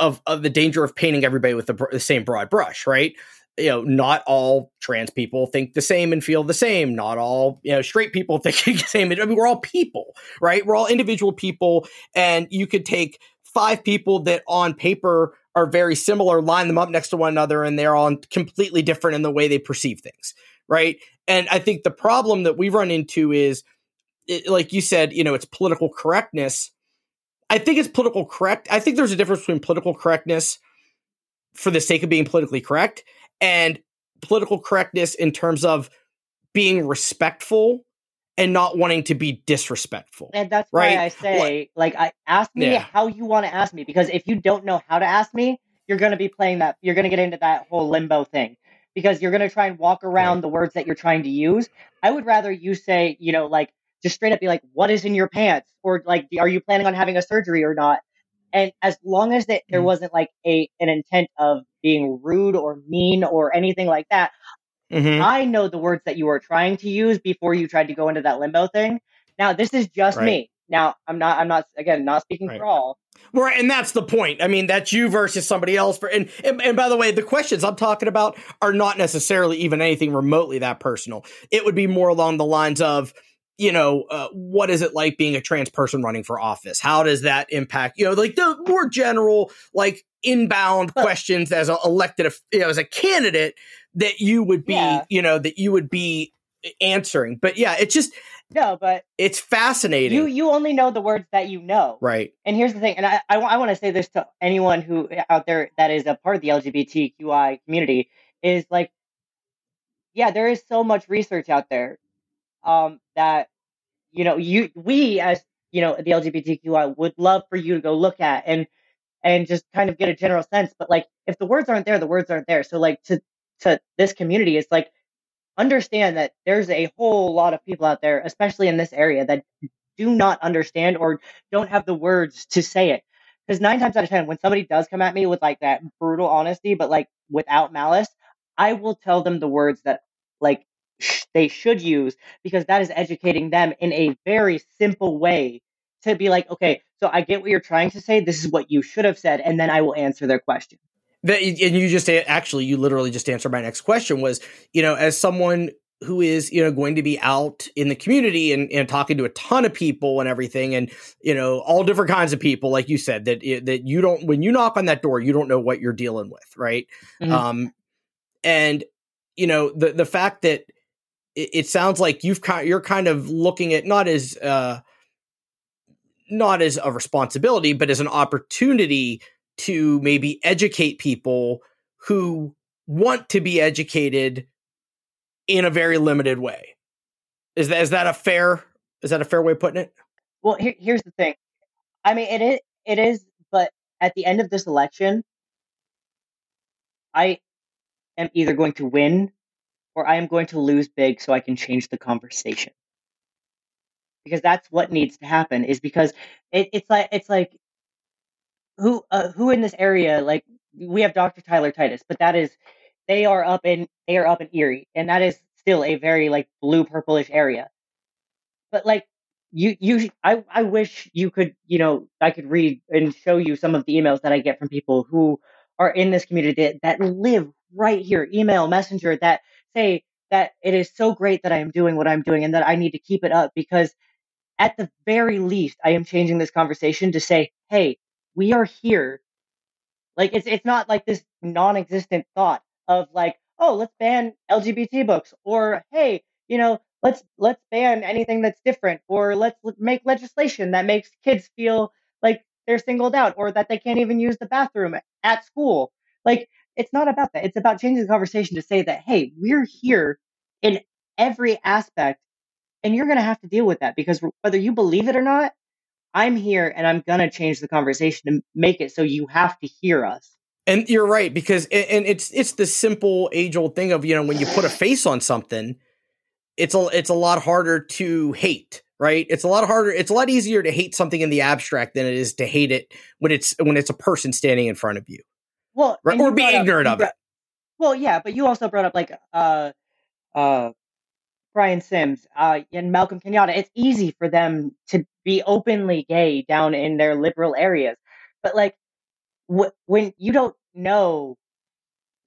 of of the danger of painting everybody with the, the same broad brush right? You know not all trans people think the same and feel the same not all you know straight people think the same i mean we're all people right? We're all individual people and you could take five people that on paper are very similar, line them up next to one another, and they're all completely different in the way they perceive things, right? And I think the problem that we run into is, it, like you said, you know, it's political correctness. I think it's political correct. I think there's a difference between political correctness for the sake of being politically correct and political correctness in terms of being respectful and not wanting to be disrespectful. And that's right? why I say, like, I ask me yeah. how you want to ask me because if you don't know how to ask me, you're going to be playing that. You're going to get into that whole limbo thing because you're going to try and walk around right. the words that you're trying to use. I would rather you say, you know, like just straight up be like, "What is in your pants?" or like, "Are you planning on having a surgery or not?" And as long as that there mm. wasn't like a an intent of being rude or mean or anything like that, Mm-hmm. I know the words that you were trying to use before you tried to go into that limbo thing. Now, this is just right. me. Now, I'm not. I'm not. Again, not speaking right. for all. Right, and that's the point. I mean, that's you versus somebody else. For and, and and by the way, the questions I'm talking about are not necessarily even anything remotely that personal. It would be more along the lines of, you know, uh, what is it like being a trans person running for office? How does that impact? You know, like the more general, like inbound questions as an elected, you know, as a candidate that you would be, yeah. you know, that you would be answering. But yeah, it's just no, but it's fascinating. You you only know the words that you know, right? And here's the thing, and I I, I want to say this to anyone who out there that is a part of the LGBTQI community is like, yeah, there is so much research out there, um, that you know you we as you know the LGBTQI would love for you to go look at and and just kind of get a general sense. But like, if the words aren't there, the words aren't there. So like to to this community is like understand that there's a whole lot of people out there, especially in this area, that do not understand or don't have the words to say it. Because nine times out of ten, when somebody does come at me with like that brutal honesty, but like without malice, I will tell them the words that like they should use because that is educating them in a very simple way to be like, okay, so I get what you're trying to say. This is what you should have said, and then I will answer their question. That, and you just actually, you literally just answered my next question was, you know, as someone who is you know going to be out in the community and, and talking to a ton of people and everything and you know all different kinds of people like you said that that you don't when you knock on that door you don't know what you're dealing with right mm-hmm. um and you know the the fact that it, it sounds like you've kind you're kind of looking at not as uh not as a responsibility but as an opportunity to maybe educate people who want to be educated in a very limited way. Is that is that a fair is that a fair way of putting it? Well, here, here's the thing. I mean, it is it is, but at the end of this election, I am either going to win or I am going to lose big so I can change the conversation. Because that's what needs to happen is because it, it's like it's like who uh, who in this area like we have Dr. Tyler Titus, but that is they are up in they are up in Erie, and that is still a very like blue purplish area. But like you you I I wish you could you know I could read and show you some of the emails that I get from people who are in this community that, that live right here, email, messenger that say that it is so great that I am doing what I'm doing and that I need to keep it up because at the very least I am changing this conversation to say, hey, we are here. Like it's it's not like this non-existent thought of like, oh, let's ban LGBT books, or hey, you know, let's let's ban anything that's different, or let's make legislation that makes kids feel like they're singled out, or that they can't even use the bathroom at school. Like, it's not about that. It's about changing the conversation to say that, hey, we're here in every aspect, and you're going to have to deal with that because whether you believe it or not, I'm here and I'm going to change the conversation to make it so you have to hear us. And you're right because and it's it's the simple age old thing of you know when you put a face on something, it's a it's a lot harder to hate, right? It's a lot harder. It's a lot easier to hate something in the abstract than it is to hate it when it's when it's a person standing in front of you. Well, right? or be ignorant up, of it. Well, yeah, but you also brought up like uh uh Brian Sims uh, and Malcolm Kenyatta. It's easy for them to be openly gay down in their liberal areas, but like wh- when you don't know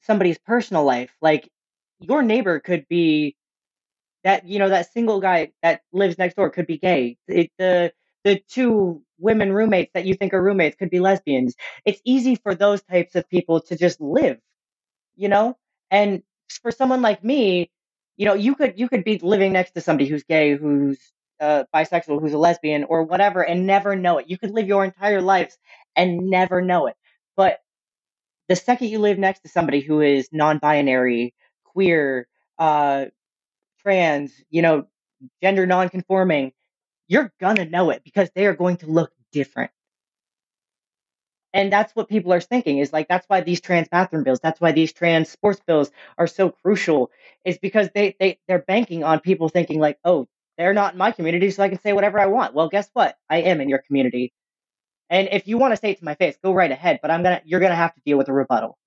somebody's personal life, like your neighbor could be that you know that single guy that lives next door could be gay. It, the the two women roommates that you think are roommates could be lesbians. It's easy for those types of people to just live, you know. And for someone like me, you know, you could you could be living next to somebody who's gay, who's uh, bisexual, who's a lesbian, or whatever, and never know it. You could live your entire lives and never know it. But the second you live next to somebody who is non-binary, queer, uh, trans, you know, gender non-conforming, you're gonna know it because they are going to look different. And that's what people are thinking is like that's why these trans bathroom bills, that's why these trans sports bills are so crucial, is because they they they're banking on people thinking like, oh, they're not in my community, so I can say whatever I want. Well, guess what? I am in your community. And if you want to say it to my face, go right ahead. But I'm gonna you're gonna have to deal with a rebuttal.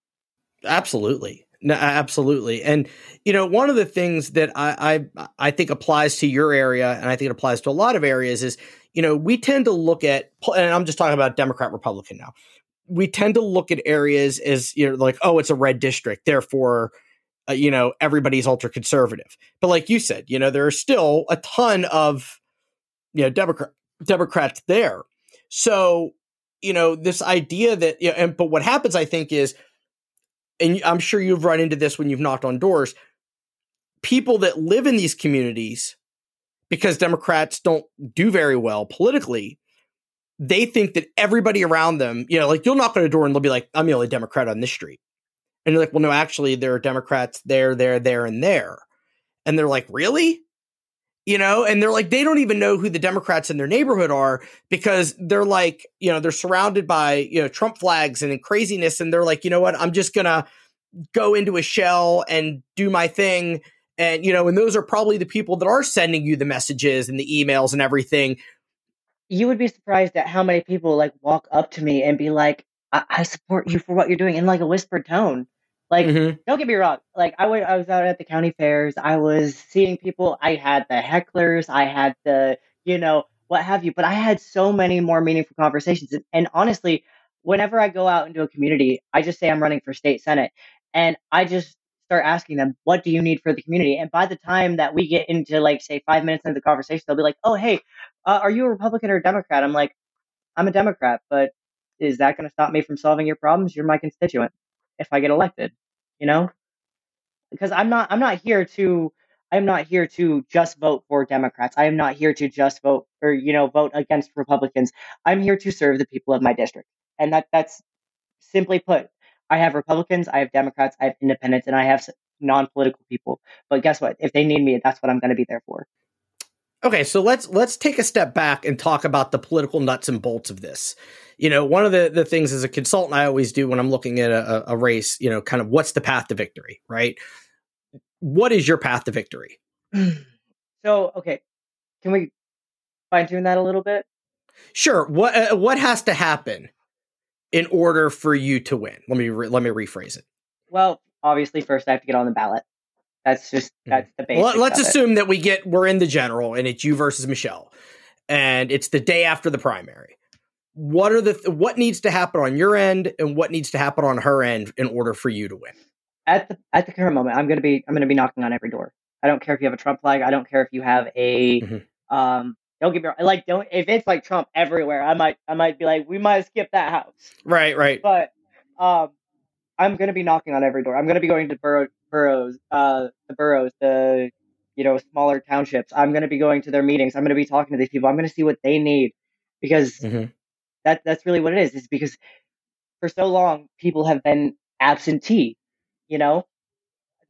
Absolutely. No, absolutely. And you know, one of the things that I, I I think applies to your area, and I think it applies to a lot of areas, is you know we tend to look at, and I'm just talking about Democrat Republican now. We tend to look at areas as you know, like oh, it's a red district, therefore, uh, you know, everybody's ultra conservative. But like you said, you know, there are still a ton of you know Democrat Democrats there. So, you know, this idea that, you know, and, but what happens, I think, is, and I'm sure you've run into this when you've knocked on doors, people that live in these communities, because Democrats don't do very well politically, they think that everybody around them, you know, like you'll knock on a door and they'll be like, I'm the only Democrat on this street. And you're like, well, no, actually, there are Democrats there, there, there, and there. And they're like, really? You know, and they're like, they don't even know who the Democrats in their neighborhood are because they're like, you know, they're surrounded by, you know, Trump flags and craziness. And they're like, you know what, I'm just gonna, go into a shell and do my thing. And, you know, and those are probably the people that are sending you the messages and the emails and everything. You would be surprised at how many people like walk up to me and be like, I, I support you for what you're doing in like a whispered tone. Like, Mhm. don't get me wrong. Like, I wa- I was out at the county fairs. I was seeing people. I had the hecklers. I had the, you know, what have you. But I had so many more meaningful conversations. And, and honestly, whenever I go out into a community, I just say I'm running for state senate, and I just start asking them, "What do you need for the community?" And by the time that we get into like say five minutes into the conversation, they'll be like, "Oh, hey, uh, are you a Republican or a Democrat?" I'm like, "I'm a Democrat," but is that going to stop me from solving your problems? You're my constituent if I get elected, you know? Because I'm not I'm not here to I'm not here to just vote for Democrats. I am not here to just vote or you know vote against Republicans. I'm here to serve the people of my district. And that that's simply put, I have Republicans, I have Democrats, I have independents, and I have non-political people. But guess what? If they need me, that's what I'm going to be there for. Okay, so let's let's take a step back and talk about the political nuts and bolts of this. You know, one of the the things as a consultant I always do when I'm looking at a, a race, you know, kind of what's the path to victory, right? What is your path to victory? So, okay, can we fine tune that a little bit? Sure. What uh, what has to happen in order for you to win? Let me re- let me rephrase it. Well, obviously, first I have to get on the ballot. That's just that's the basics. Well, let's of it. assume that we get we're in the general and it's you versus Michele, and it's the day after the primary. What are the th- what needs to happen on your end and what needs to happen on her end in order for you to win? at the at the current moment, I'm gonna be I'm gonna be knocking on every door. I don't care if you have a Trump flag. I don't care if you have a Mhm. um. Don't get me wrong. Like don't if it's like Trump everywhere, I might I might be like we might skip that house. Right, right. But um, I'm gonna be knocking on every door. I'm gonna be going to borough boroughs, uh, the boroughs, the you know smaller townships. I'm gonna be going to their meetings. I'm gonna be talking to these people. I'm gonna see what they need because Mhm. that that's really what it is. Is because for so long people have been absentee. You know,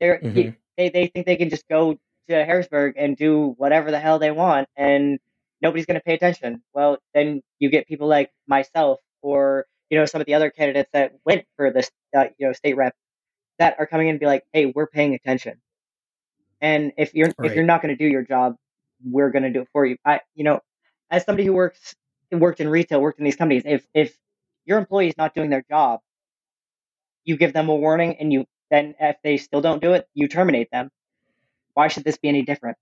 they're Mhm. they they think they can just go to Harrisburg and do whatever the hell they want, and nobody's going to pay attention. Well, then you get people like myself, or you know, some of the other candidates that went for this, uh, you know, state rep, that are coming in and be like, "Hey, we're paying attention." And if you're Right. if you're not going to do your job, we're going to do it for you. I, you know, as somebody who works worked in retail, worked in these companies, if if your employee is not doing their job, you give them a warning, and you then if they still don't do it, you terminate them. Why should this be any different?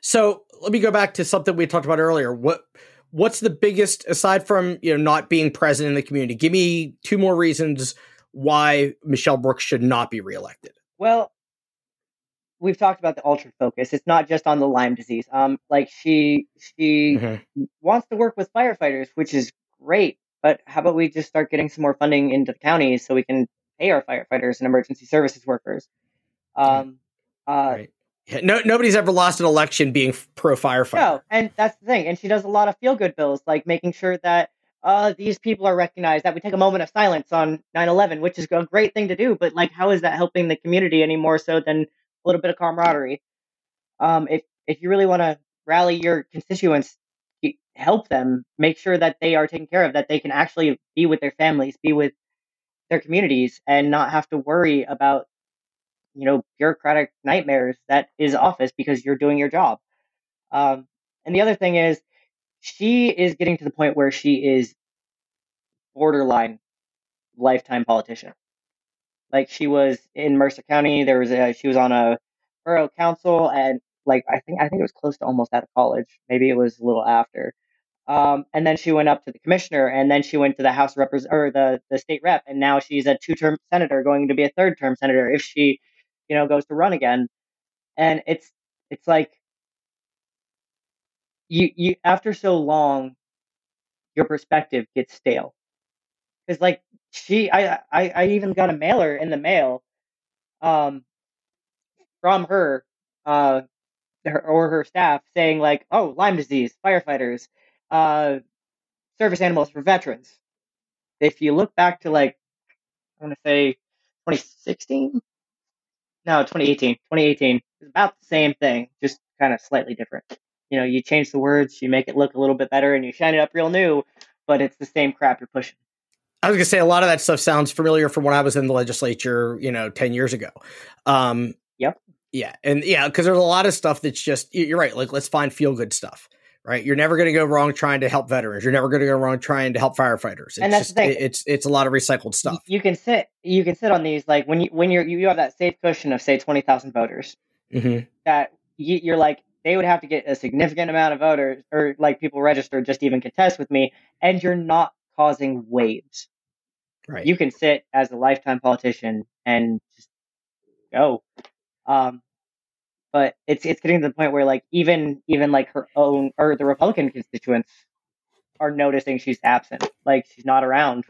So let me go back to something we talked about earlier. What what's the biggest aside from you know not being present in the community? Give me two more reasons why Michele Brooks should not be reelected. Well, we've talked about the ultra focus. It's not just on the Lyme disease. Um, like she she Mhm. wants to work with firefighters, which is great. But how about we just start getting some more funding into the counties so we can pay our firefighters and emergency services workers? Um, uh, Right. Yeah, No, nobody's ever lost an election being pro firefighter. No, and that's the thing. And she does a lot of feel good bills, like making sure that uh, these people are recognized, that we take a moment of silence on 9 11, which is a great thing to do. But, like, how is that helping the community any more so than a little bit of camaraderie? Um, if, if you really want to rally your constituents, help them, make sure that they are taken care of, that they can actually be with their families, be with their communities, and not have to worry about you know bureaucratic nightmares that is office because you're doing your job. Um, and the other thing is, she is getting to the point where she is borderline lifetime politician. Like she was in Mercer County, there was a she was on a borough council, and like I think I think it was close to almost out of college. Maybe it was a little after. Um, and then she went up to the commissioner, and then she went to the House represent or the the state rep, and now she's a two term senator, going to be a third term senator if she, you know, goes to run again. And it's it's like you you after so long, your perspective gets stale. Because like she, I, I I even got a mailer in the mail, um, from her, uh, her, or her staff saying like, oh, Lyme disease, firefighters, uh, service animals for veterans. If you look back to like, I want to say 2016, no, 2018, 2018, it's about the same thing, just kind of slightly different. You know, you change the words, you make it look a little bit better, and you shine it up real new, but it's the same crap you're pushing. I was gonna say a lot of that stuff sounds familiar from when I was in the legislature, you know, ten years ago. Um, Yep. Yeah, and yeah, because there's a lot of stuff that's just you're right. Like, let's find feel good stuff. Right, you're never going to go wrong trying to help veterans. You're never going to go wrong trying to help firefighters. It's And that's just, the thing. it- it's it's a lot of recycled stuff. You can sit you can sit on these like when you when you're you have that safe cushion of say twenty thousand voters hmm that you're like they would have to get a significant amount of voters or like people registered just to even contest with me, and you're not causing waves. Right. You can sit as a lifetime politician and just go. Um, but it's it's getting to the point where like even even like her own or the Republican constituents are noticing she's absent, like she's not around.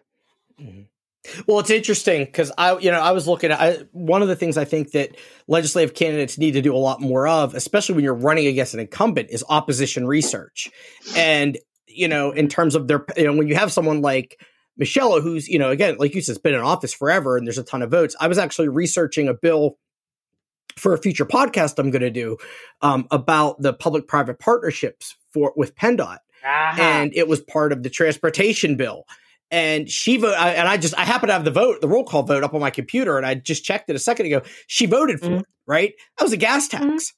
Well, it's interesting because I, you know, I was looking at I, one of the things I think that legislative candidates need to do a lot more of, especially when you're running against an incumbent, is opposition research. And you know, in terms of their, you know, when you have someone like Michele, who's, you know, again, like you said, has been in office forever, and there's a ton of votes. I was actually researching a bill for a future podcast I'm going to do um, about the public-private partnerships for with PennDOT and it was part of the transportation bill. And she voted, and I just I happen to have the vote, the roll call vote up on my computer, and I just checked it a second ago. She voted for Mhm. it, right? That was a gas tax.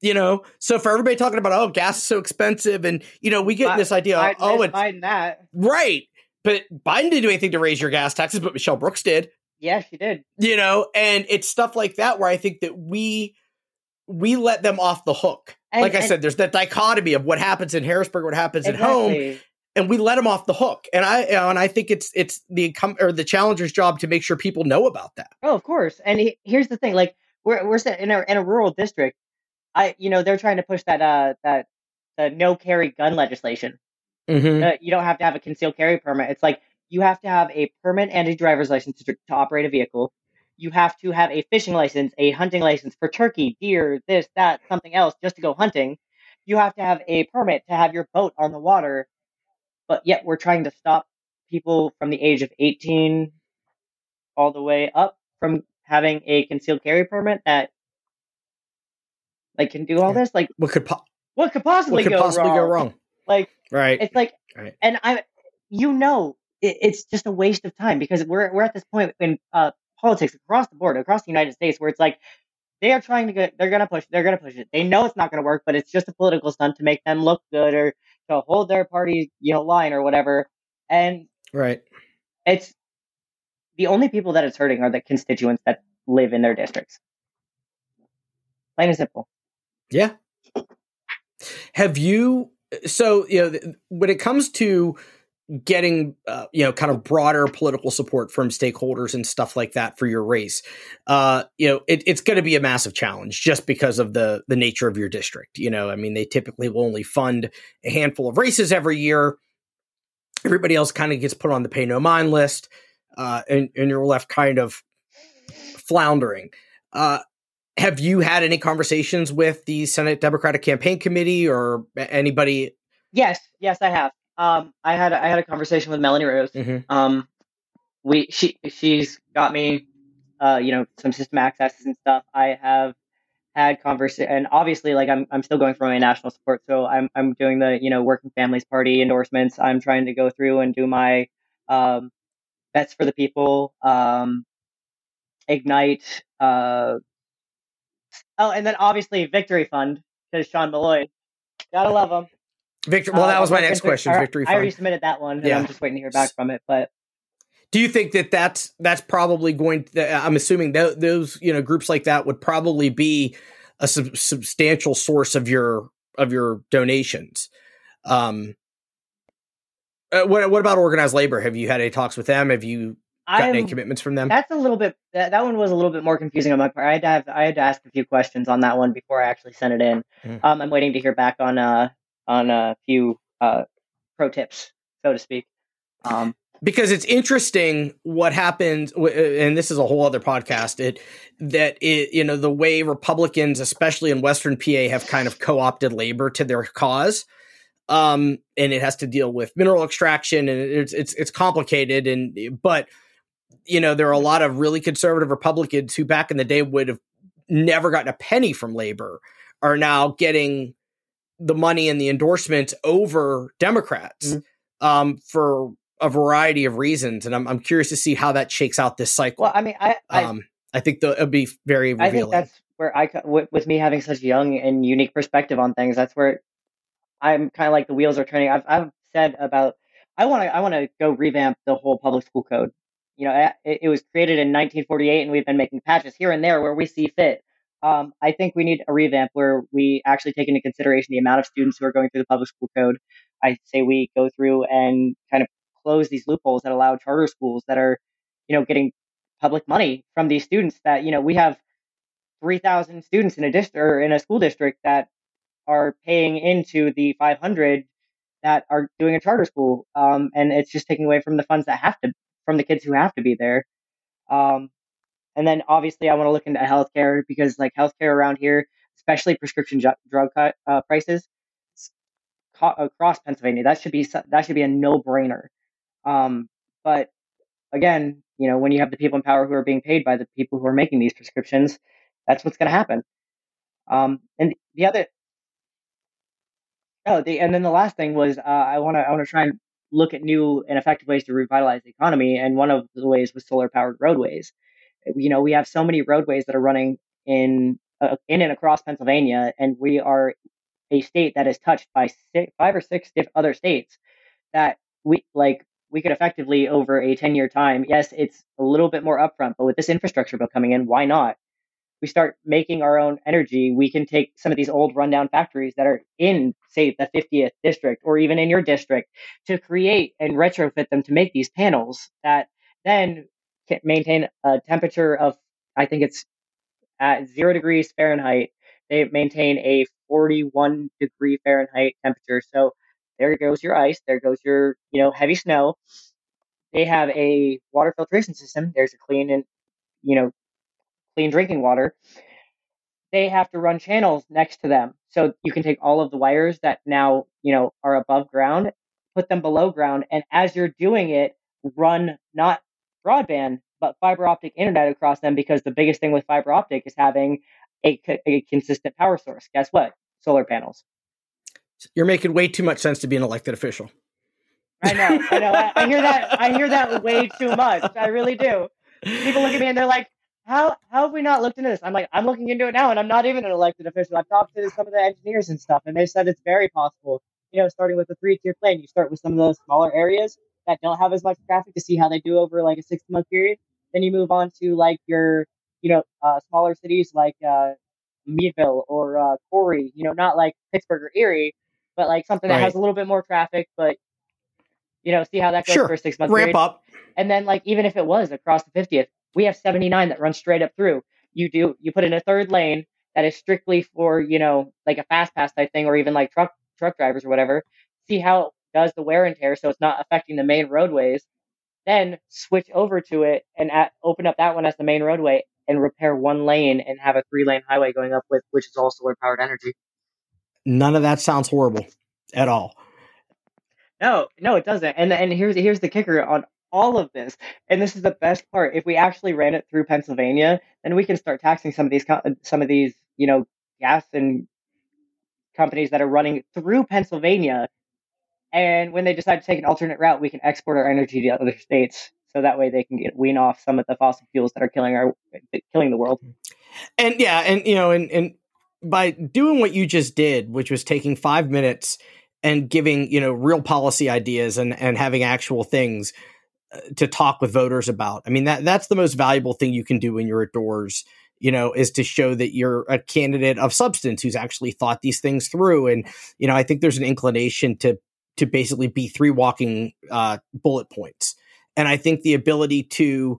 You know, so for everybody talking about oh, gas is so expensive, and you know, we get Bi- this idea, Biden, oh, it's Biden that. right, but Biden didn't do anything to raise your gas taxes, but Michele Brooks did Yeah, she did. you know and it's stuff like that where i think that we we let them off the hook And- like i and- said there's that dichotomy of what happens in harrisburg what happens at home Exactly. And we let them off the hook and i and i think it's it's the income or the challenger's job to make sure people know about that Oh, of course. And he, here's the thing: like we're we're in a in a rural district. I you know they're trying to push that uh that the no carry gun legislation. mm-hmm. Uh, you don't have to have a concealed carry permit. It's like you have to have a permit and a driver's license to, to operate a vehicle. You have to have a fishing license, a hunting license for turkey, deer, this, that, something else, just to go hunting. You have to have a permit to have your boat on the water. But yet we're trying to stop people from the age of 18 all the way up from having a concealed carry permit that like can do all Yeah. this. Like what could po- what could possibly, what could go, possibly wrong? go wrong Like right it's like Right. and i you know it, it's just a waste of time because we're we're at this point in uh politics across the board across the united states where it's like they are trying to get they're gonna push they're gonna push it they know it's not gonna work but it's just a political stunt to make them look good or to hold their party you know line or whatever and right it's the only people that it's hurting are the constituents that live in their districts plain and simple Yeah. Have you? So you know, th- when it comes to getting uh, you know kind of broader political support from stakeholders and stuff like that for your race, uh, you know, it, it's going to be a massive challenge just because of the the nature of your district. You know, I mean, they typically will only fund a handful of races every year. Everybody else kind of gets put on the pay no mind list, uh, and and you're left kind of floundering. Uh, have you had any conversations with the Senate Democratic Campaign Committee or anybody? yes yes i have um i had a- i had a conversation with melanie rose. Mhm. um we she she's got me uh you know some system access and stuff. I have had conversation and obviously like i'm i'm still going for my national support so i'm i'm doing the you know working families party endorsements. I'm trying to go through and do my um bets for the people. Um ignite uh oh and then obviously victory fund because sean meloy gotta love him Victor, well, that uh, was my next question. I- Victory I already submitted that one, and Yeah. I'm just waiting to hear back from it. But Do you think that that's that's probably going? To, I'm assuming that those you know groups like that would probably be a sub- substantial source of your of your donations. Um, uh, what what about organized labor? Have you had any talks with them? Have you gotten any I'm commitments from them? that's a little bit that, that one was a little bit more confusing on my part. I had to have I had to ask a few questions on that one before I actually sent it in. Mm. Um, I'm waiting to hear back on uh on a few uh pro tips, so to speak. Um, because it's interesting what happens uh, and this is a whole other podcast it that it you know the way republicans especially in western pa have kind of co-opted labor to their cause um and it has to deal with mineral extraction and it's it's it's complicated and but you know there are a lot of really conservative republicans who back in the day would have never gotten a penny from labor are now getting the money and the endorsement over democrats um for a variety of reasons, and I'm I'm curious to see how that shakes out this cycle. Well, I mean, I I, um, I think the, it'll be very revealing. I think that's where I with, with me having such young and unique perspective on things. That's where I'm kind of like the wheels are turning. I've I've said about I want to I want to go revamp the whole public school code. You know, it, it was created in 1948, and we've been making patches here and there where we see fit. Um, I think we need a revamp where we actually take into consideration the amount of students who are going through the public school code. I say we go through and kind of close these loopholes that allow charter schools that are, you know, getting public money from these students. That you know we have 3,000 students in a district or in a school district that are paying into the 500 that are doing a charter school, um, and it's just taking away from the funds that have to from the kids who have to be there. Um, and then obviously, I want to look into healthcare because like healthcare around here, especially prescription ju- drug uh, prices across Pennsylvania, that should be that should be a no brainer. Um, but again, you know, when you have the people in power who are being paid by the people who are making these prescriptions, that's what's going to happen. Um, and the other, oh, the and then the last thing was uh, I want to I want to try and look at new and effective ways to revitalize the economy, and one of the ways was solar powered roadways. You know, we have so many roadways that are running in uh, in and across Pennsylvania, and we are a state that is touched by six, five or six other states that we like we could effectively over a 10 year time yes it's a little bit more upfront but with this infrastructure bill coming in why not? We start making our own energy, we can take some of these old rundown factories that are in, say, the 50th district or even in your district to create and retrofit them to make these panels that then maintain a temperature of, I think it's at zero degrees Fahrenheit. They maintain a 41 degree Fahrenheit temperature. So there goes your ice. There goes your, you know, heavy snow. They have a water filtration system. There's a clean and, you know, clean drinking water, they have to run channels next to them. So you can take all of the wires that now, you know, are above ground, put them below ground, and as you're doing it, run not broadband, but fiber optic internet across them because the biggest thing with fiber optic is having a, a consistent power source. Guess what? Solar panels. You're making way too much sense to be an elected official. I know, I know. I, I hear that. I hear that way too much. I really do. People look at me and they're like, how how have we not looked into this? I'm like, I'm looking into it now, and I'm not even an elected official. I've talked to some of the engineers and stuff, and they said it's very possible. You know, starting with a three tier plan, you start with some of those smaller areas that don't have as much traffic to see how they do over like a six month period. Then you move on to like your, you know, uh, smaller cities like uh, Meadville or uh, Corry. You know, not like Pittsburgh or Erie, but like something that right. has a little bit more traffic, but you know, see how that goes sure. for a six month ramp period. up. And then like even if it was across the 50th, we have 79 that runs straight up through. You do you put in a third lane that is strictly for you know like a fast pass type thing, or even like truck truck drivers or whatever. See how does the wear and tear, so it's not affecting the main roadways. Then switch over to it and at, open up that one as the main roadway and repair one lane and have a three lane highway going up with which is all solar powered energy. None of that sounds horrible at all. No, no, it doesn't. And and here's here's the kicker on all of this. And this is the best part. If we actually ran it through Pennsylvania, then we can start taxing some of these some of these, you know, gas and companies that are running through Pennsylvania. And when they decide to take an alternate route, we can export our energy to other states. So that way they can get wean off some of the fossil fuels that are killing our killing the world. And yeah, and you know, and and by doing what you just did, which was taking five minutes and giving you know real policy ideas and and having actual things uh, to talk with voters about. I mean that that's the most valuable thing you can do when you're at doors, you know, is to show that you're a candidate of substance who's actually thought these things through. And you know, I think there's an inclination to to basically be three walking uh, bullet points. And I think the ability to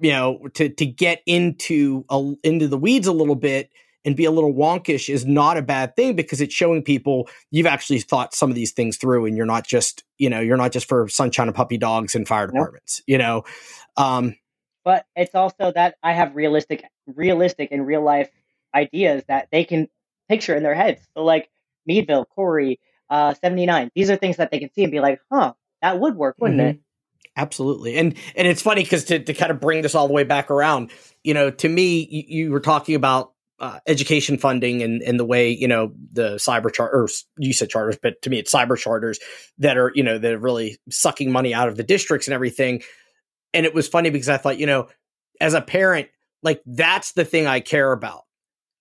you know to to get into a, into the weeds a little bit and be a little wonkish is not a bad thing because it's showing people you've actually thought some of these things through and you're not just you know you're not just for sunshine and puppy dogs and fire departments you know? Um but it's also that i have realistic realistic and real life ideas that they can picture in their heads. So like meadville corry uh 79 these are things that they can see and be like huh that would work wouldn't mm-hmm. it? Absolutely. And and it's funny because to, to kind of bring this all the way back around you know to me you, you were talking about uh, education funding and, and the way you know the cyber charters you said charters but to me it's cyber charters that are you know that are really sucking money out of the districts and everything. And it was funny because i thought you know as a parent like that's the thing i care about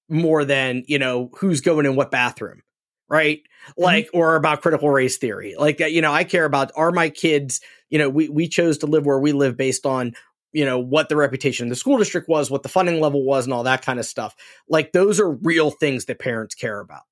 more than you know who's going in what bathroom right mm-hmm. like mm-hmm. or about critical race theory like you know i care about are my kids you know we we chose to live where we live based on you know what the reputation of the school district was what the funding level was and all that kind of stuff like those are real things that parents care about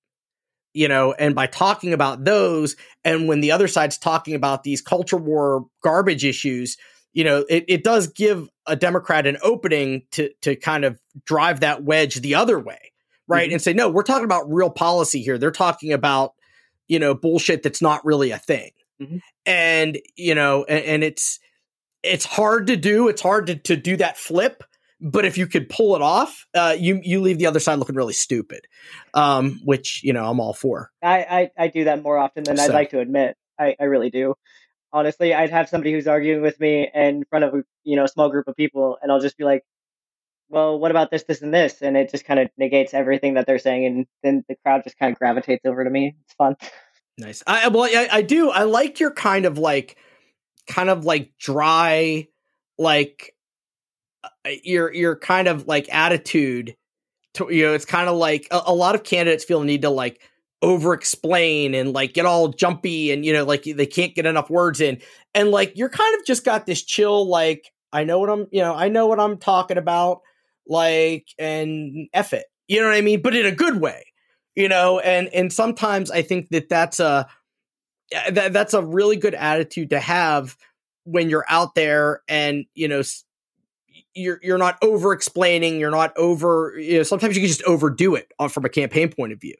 you know and by talking about those and when the other side's talking about these culture war garbage issues you know it, it does give a democrat an opening to to kind of drive that wedge the other way right mm-hmm. and say no we're talking about real policy here they're talking about you know bullshit that's not really a thing mm-hmm. and you know and, and it's it's hard to do. It's hard to, to do that flip. But if you could pull it off, uh, you you leave the other side looking really stupid, um, which you know I'm all for. I, I, I do that more often than so. I'd like to admit. I, I really do. Honestly, I'd have somebody who's arguing with me in front of a you know a small group of people, and I'll just be like, "Well, what about this, this, and this?" And it just kind of negates everything that they're saying, and then the crowd just kind of gravitates over to me. It's fun. Nice. I well, I, I do. I like your kind of like kind of like dry, like uh, your your kind of like attitude. To, you know, it's kind of like a, a lot of candidates feel the need to like over explain and like get all jumpy and you know like they can't get enough words in and like you're kind of just got this chill like i know what i'm you know i know what i'm talking about like and F it. You know what i mean? But in a good way you know? And and sometimes i think that that's a that, that's a really good attitude to have when you're out there and you know you're you're not over explaining you're not over you know sometimes you can just overdo it on, from a campaign point of view.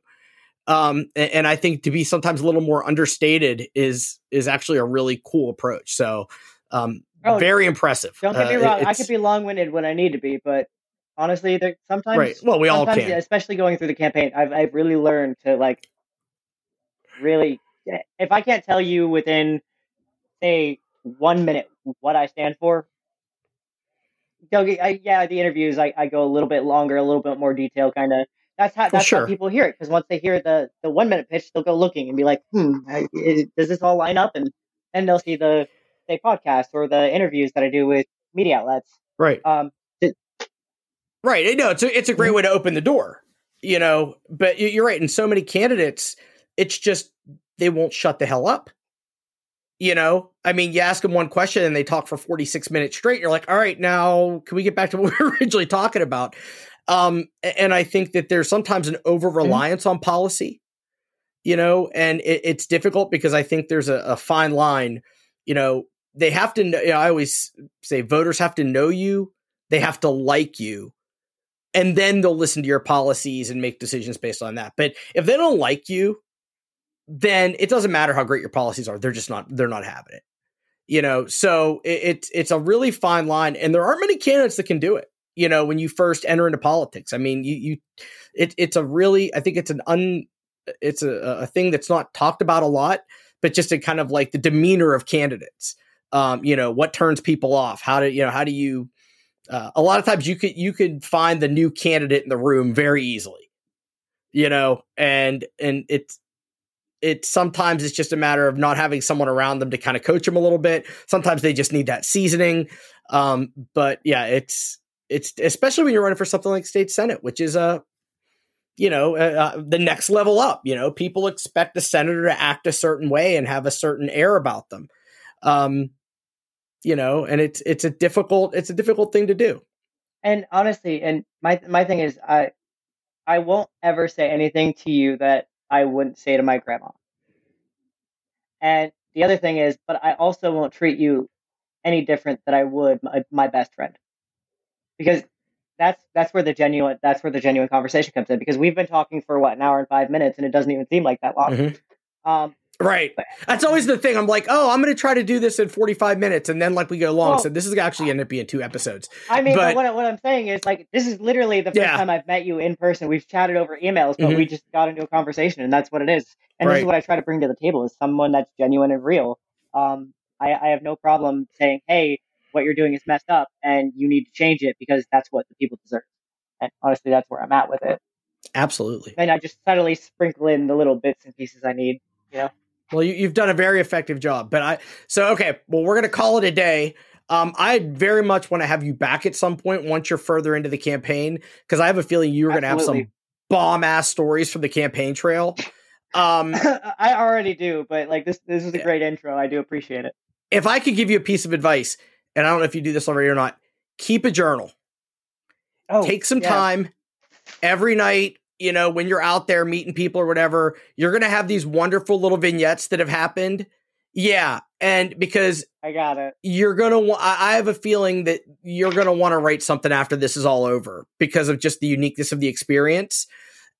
Um, and, and, I think to be sometimes a little more understated is is actually a really cool approach. So, um, oh, very impressive. Don't get me uh, wrong; I could be long winded when I need to be, but honestly, there, sometimes, right? Well, we all can, especially going through the campaign. I've I've really learned to like really if I can't tell you within say one minute what I stand for, I, yeah, the interviews I, I go a little bit longer, a little bit more detail, kind of. That's how that's sure. how people hear it because once they hear the the one minute pitch, they'll go looking and be like, hmm, is, does this all line up? And then they'll see the say podcast or the interviews that I do with media outlets. Right. Um. Right. No, it's a, it's a great mm-hmm. way to open the door. You know, but you're right. And so many candidates, it's just they won't shut the hell up. You know, I mean, you ask them one question and they talk for 46 minutes straight. You're like, all right, now can we get back to what we were originally talking about? Um, and I think that there's sometimes an over reliance mm-hmm. on policy, you know, and it, it's difficult because I think there's a, a fine line. You know, they have to know, you know, I always say voters have to know you, they have to like you, and then they'll listen to your policies and make decisions based on that. But if they don't like you, then it doesn't matter how great your policies are. They're just not, they're not having it. You know, so it, it's it's a really fine line, and there aren't many candidates that can do it. You know, when you first enter into politics, I mean, you you, it, it's a really, I think it's an un, it's a, a thing that's not talked about a lot, but just a kind of like the demeanor of candidates. Um, you know, what turns people off? How do you know? How do you? Uh, a lot of times you could you could find the new candidate in the room very easily you know and and it's it sometimes it's just a matter of not having someone around them to kind of coach them a little bit. Sometimes they just need that seasoning. Um, but yeah, it's it's especially when you're running for something like state senate, which is a you know uh, uh, the next level up. You know, people expect the senator to act a certain way and have a certain air about them. Um, you know, and it's it's a difficult it's a difficult thing to do. And honestly, and my my thing is, I I won't ever say anything to you that I wouldn't say to my grandma. And the other thing is, but I also won't treat you any different than I would my, my best friend. Because that's that's where the genuine that's where the genuine conversation comes in because we've been talking for what an hour and five minutes and it doesn't even seem like that long. Mm-hmm. Um, Right. That's always the thing. I'm like, oh, I'm going to try to do this in 45 minutes, and then like we go along. Well, so this is actually end up being two episodes. I mean, but, but what, what, I'm saying is like this is literally the first yeah. time I've met you in person. We've chatted over emails, but mm-hmm. we just got into a conversation, and that's what it is. And right. this is what I try to bring to the table: is someone that's genuine and real. Um, I, I have no problem saying, hey, what you're doing is messed up, and you need to change it because that's what the people deserve. And honestly, that's where I'm at with it. Absolutely. And I just subtly sprinkle in the little bits and pieces I need. You know. Well, you, have done a very effective job, but I so okay. Well, we're gonna call it a day. Um, I very much want to have you back at some point once you're further into the campaign because I have a feeling you're going to have some bomb ass stories from the campaign trail. Um, I already do, but like this, this is a yeah. great intro. I do appreciate it. If I could give you a piece of advice, and I don't know if you do this already or not, keep a journal. Oh, take some yeah. time every night. You know, when you're out there meeting people or whatever, you're going to have these wonderful little vignettes that have happened. Yeah, and because I got it, you're gonna. Wa- I have a feeling that you're gonna want to write something after this is all over because of just the uniqueness of the experience.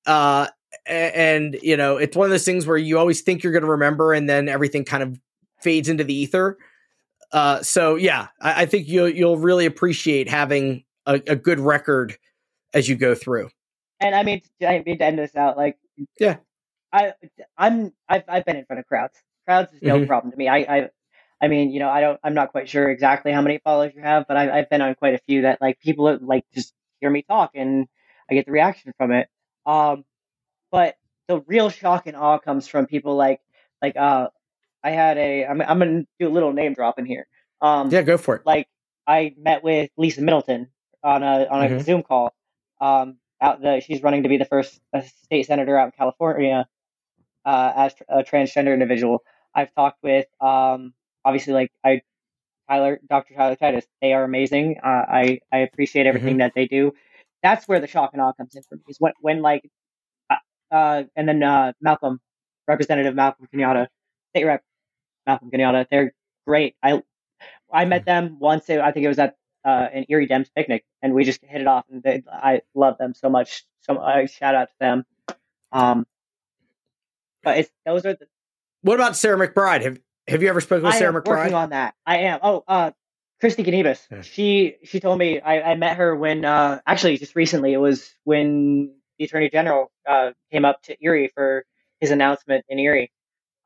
Uh, and you know, it's one of those things where you always think you're gonna remember, and then everything kind of fades into the ether. Uh, so yeah, I, I think you'll you'll really appreciate having a, a good record as you go through. And I mean, I mean to end this out, like yeah, I I'm I've I've been in front of crowds crowds is no mm-hmm. problem to me. I, I, I mean, you know, I don't, I'm not quite sure exactly how many followers you have, but I, have been on quite a few that like people like just hear me talk and I get the reaction from it. Um, but the real shock and awe comes from people like, like, uh, I had a, I'm, I'm gonna do a little name drop in here. Um, yeah, go for it. Like, I met with Lisa Middleton on a on a mm-hmm. Zoom call. Um, out the she's running to be the first uh, state senator out in California uh, as a transgender individual. I've talked with, um, obviously, like I, Tyler, Dr. Tyler Titus. They are amazing. Uh, I I appreciate everything mm-hmm. that they do. That's where the shock and awe comes in for me. Is when when like, uh, uh and then uh, Malcolm, Representative Malcolm Kenyatta, State Rep Malcolm Kenyatta. They're great. I I met them once. I think it was at uh, an Erie Dems picnic, and we just hit it off. And they, I love them so much. So I shout out to them. Um, but it's those are the what about Sarah McBride? Have Have you ever spoken with I Sarah am McBride? Working on that, I am. Oh, uh, Kristy Gnibus. Yeah. She she told me I, I met her when uh, actually just recently. It was when the Attorney General uh, came up to Erie for his announcement in Erie.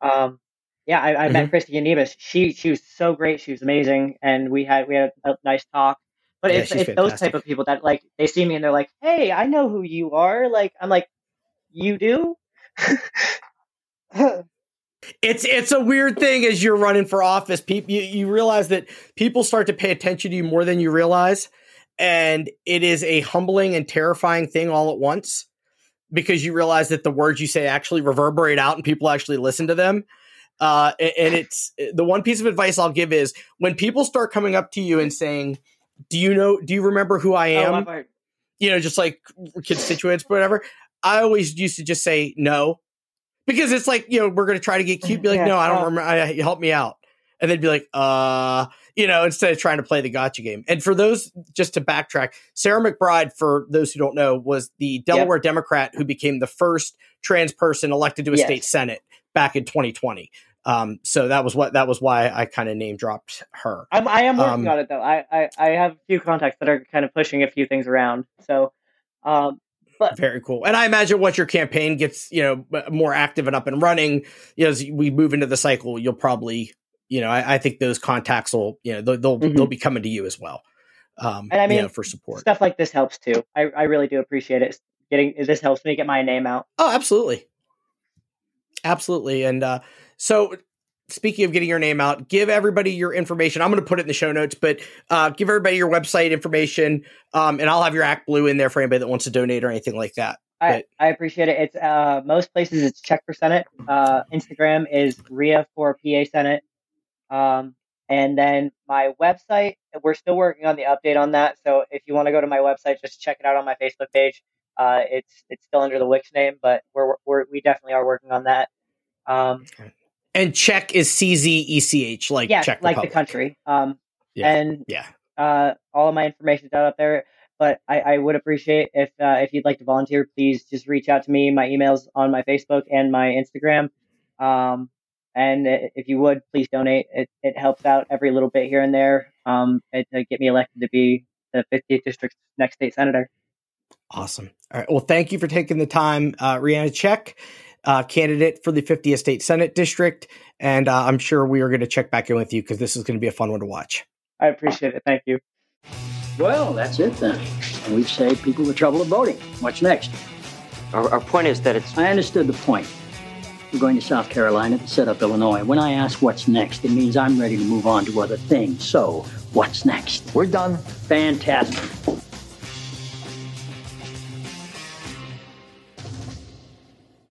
Um, yeah, I, I mm-hmm. met Kristy Gnibus. She she was so great. She was amazing, and we had we had a nice talk. But yeah, it's, it's those type of people that like they see me and they're like, "Hey, I know who you are." Like I'm like, "You do?" it's it's a weird thing as you're running for office. People you, you realize that people start to pay attention to you more than you realize, and it is a humbling and terrifying thing all at once because you realize that the words you say actually reverberate out and people actually listen to them. Uh, and it's the one piece of advice I'll give is when people start coming up to you and saying, "Do you know? Do you remember who I oh, am?" Oh, you know, just like constituents, whatever. I always used to just say no because it's like you know we're going to try to get cute. Be like, yeah, no, I don't remember. I, help me out, and they'd be like, uh, you know, instead of trying to play the gotcha game. And for those, just to backtrack, Sarah McBride, for those who don't know, was the Delaware yep. Democrat who became the first trans person elected to a yes. state senate back in 2020. Um, so that was what that was why I kind of name dropped her. I'm, I am working um, on it though. I, I I have a few contacts that are kind of pushing a few things around. So um, but very cool. And I imagine once your campaign gets, you know, more active and up and running, you know, as we move into the cycle, you'll probably, you know, I, I think those contacts will, you know, they'll they'll, mm-hmm. they'll, be coming to you as well. Um, and I mean, you know, for support, stuff like this helps too. I, I really do appreciate it. Getting this helps me get my name out. Oh, absolutely, absolutely. And uh, so speaking of getting your name out, give everybody your information. I'm going to put it in the show notes, but uh, give everybody your website information, um, and I'll have your Act Blue in there for anybody that wants to donate or anything like that. I, I appreciate it. It's uh, most places it's Czech for Senate. Uh, Instagram is Ria for PA Senate, um, and then my website. We're still working on the update on that. So if you want to go to my website, just check it out on my Facebook page. Uh, it's it's still under the Wix name, but we're, we're we definitely are working on that. Um, okay. And Czech is C Z E C H, like yeah, Czech like Republic. the country. Um, yeah. and yeah, uh, all of my information is out up there. But I, I would appreciate if uh, if you'd like to volunteer, please just reach out to me. My email's on my Facebook and my Instagram. Um, and if you would, please donate. It, it helps out every little bit here and there um, to get me elected to be the 50th district's next state senator. Awesome. All right. Well, thank you for taking the time, uh, Rianna Czech uh, candidate for the 50th State Senate District. And uh, I'm sure we are going to check back in with you because this is going to be a fun one to watch. I appreciate it. Thank you. Well, that's it then. We've saved people the trouble of voting. What's next? Our, our point is that it's. I understood the point. We're going to South Carolina to set up Illinois. When I ask what's next, it means I'm ready to move on to other things. So, what's next? We're done. Fantastic.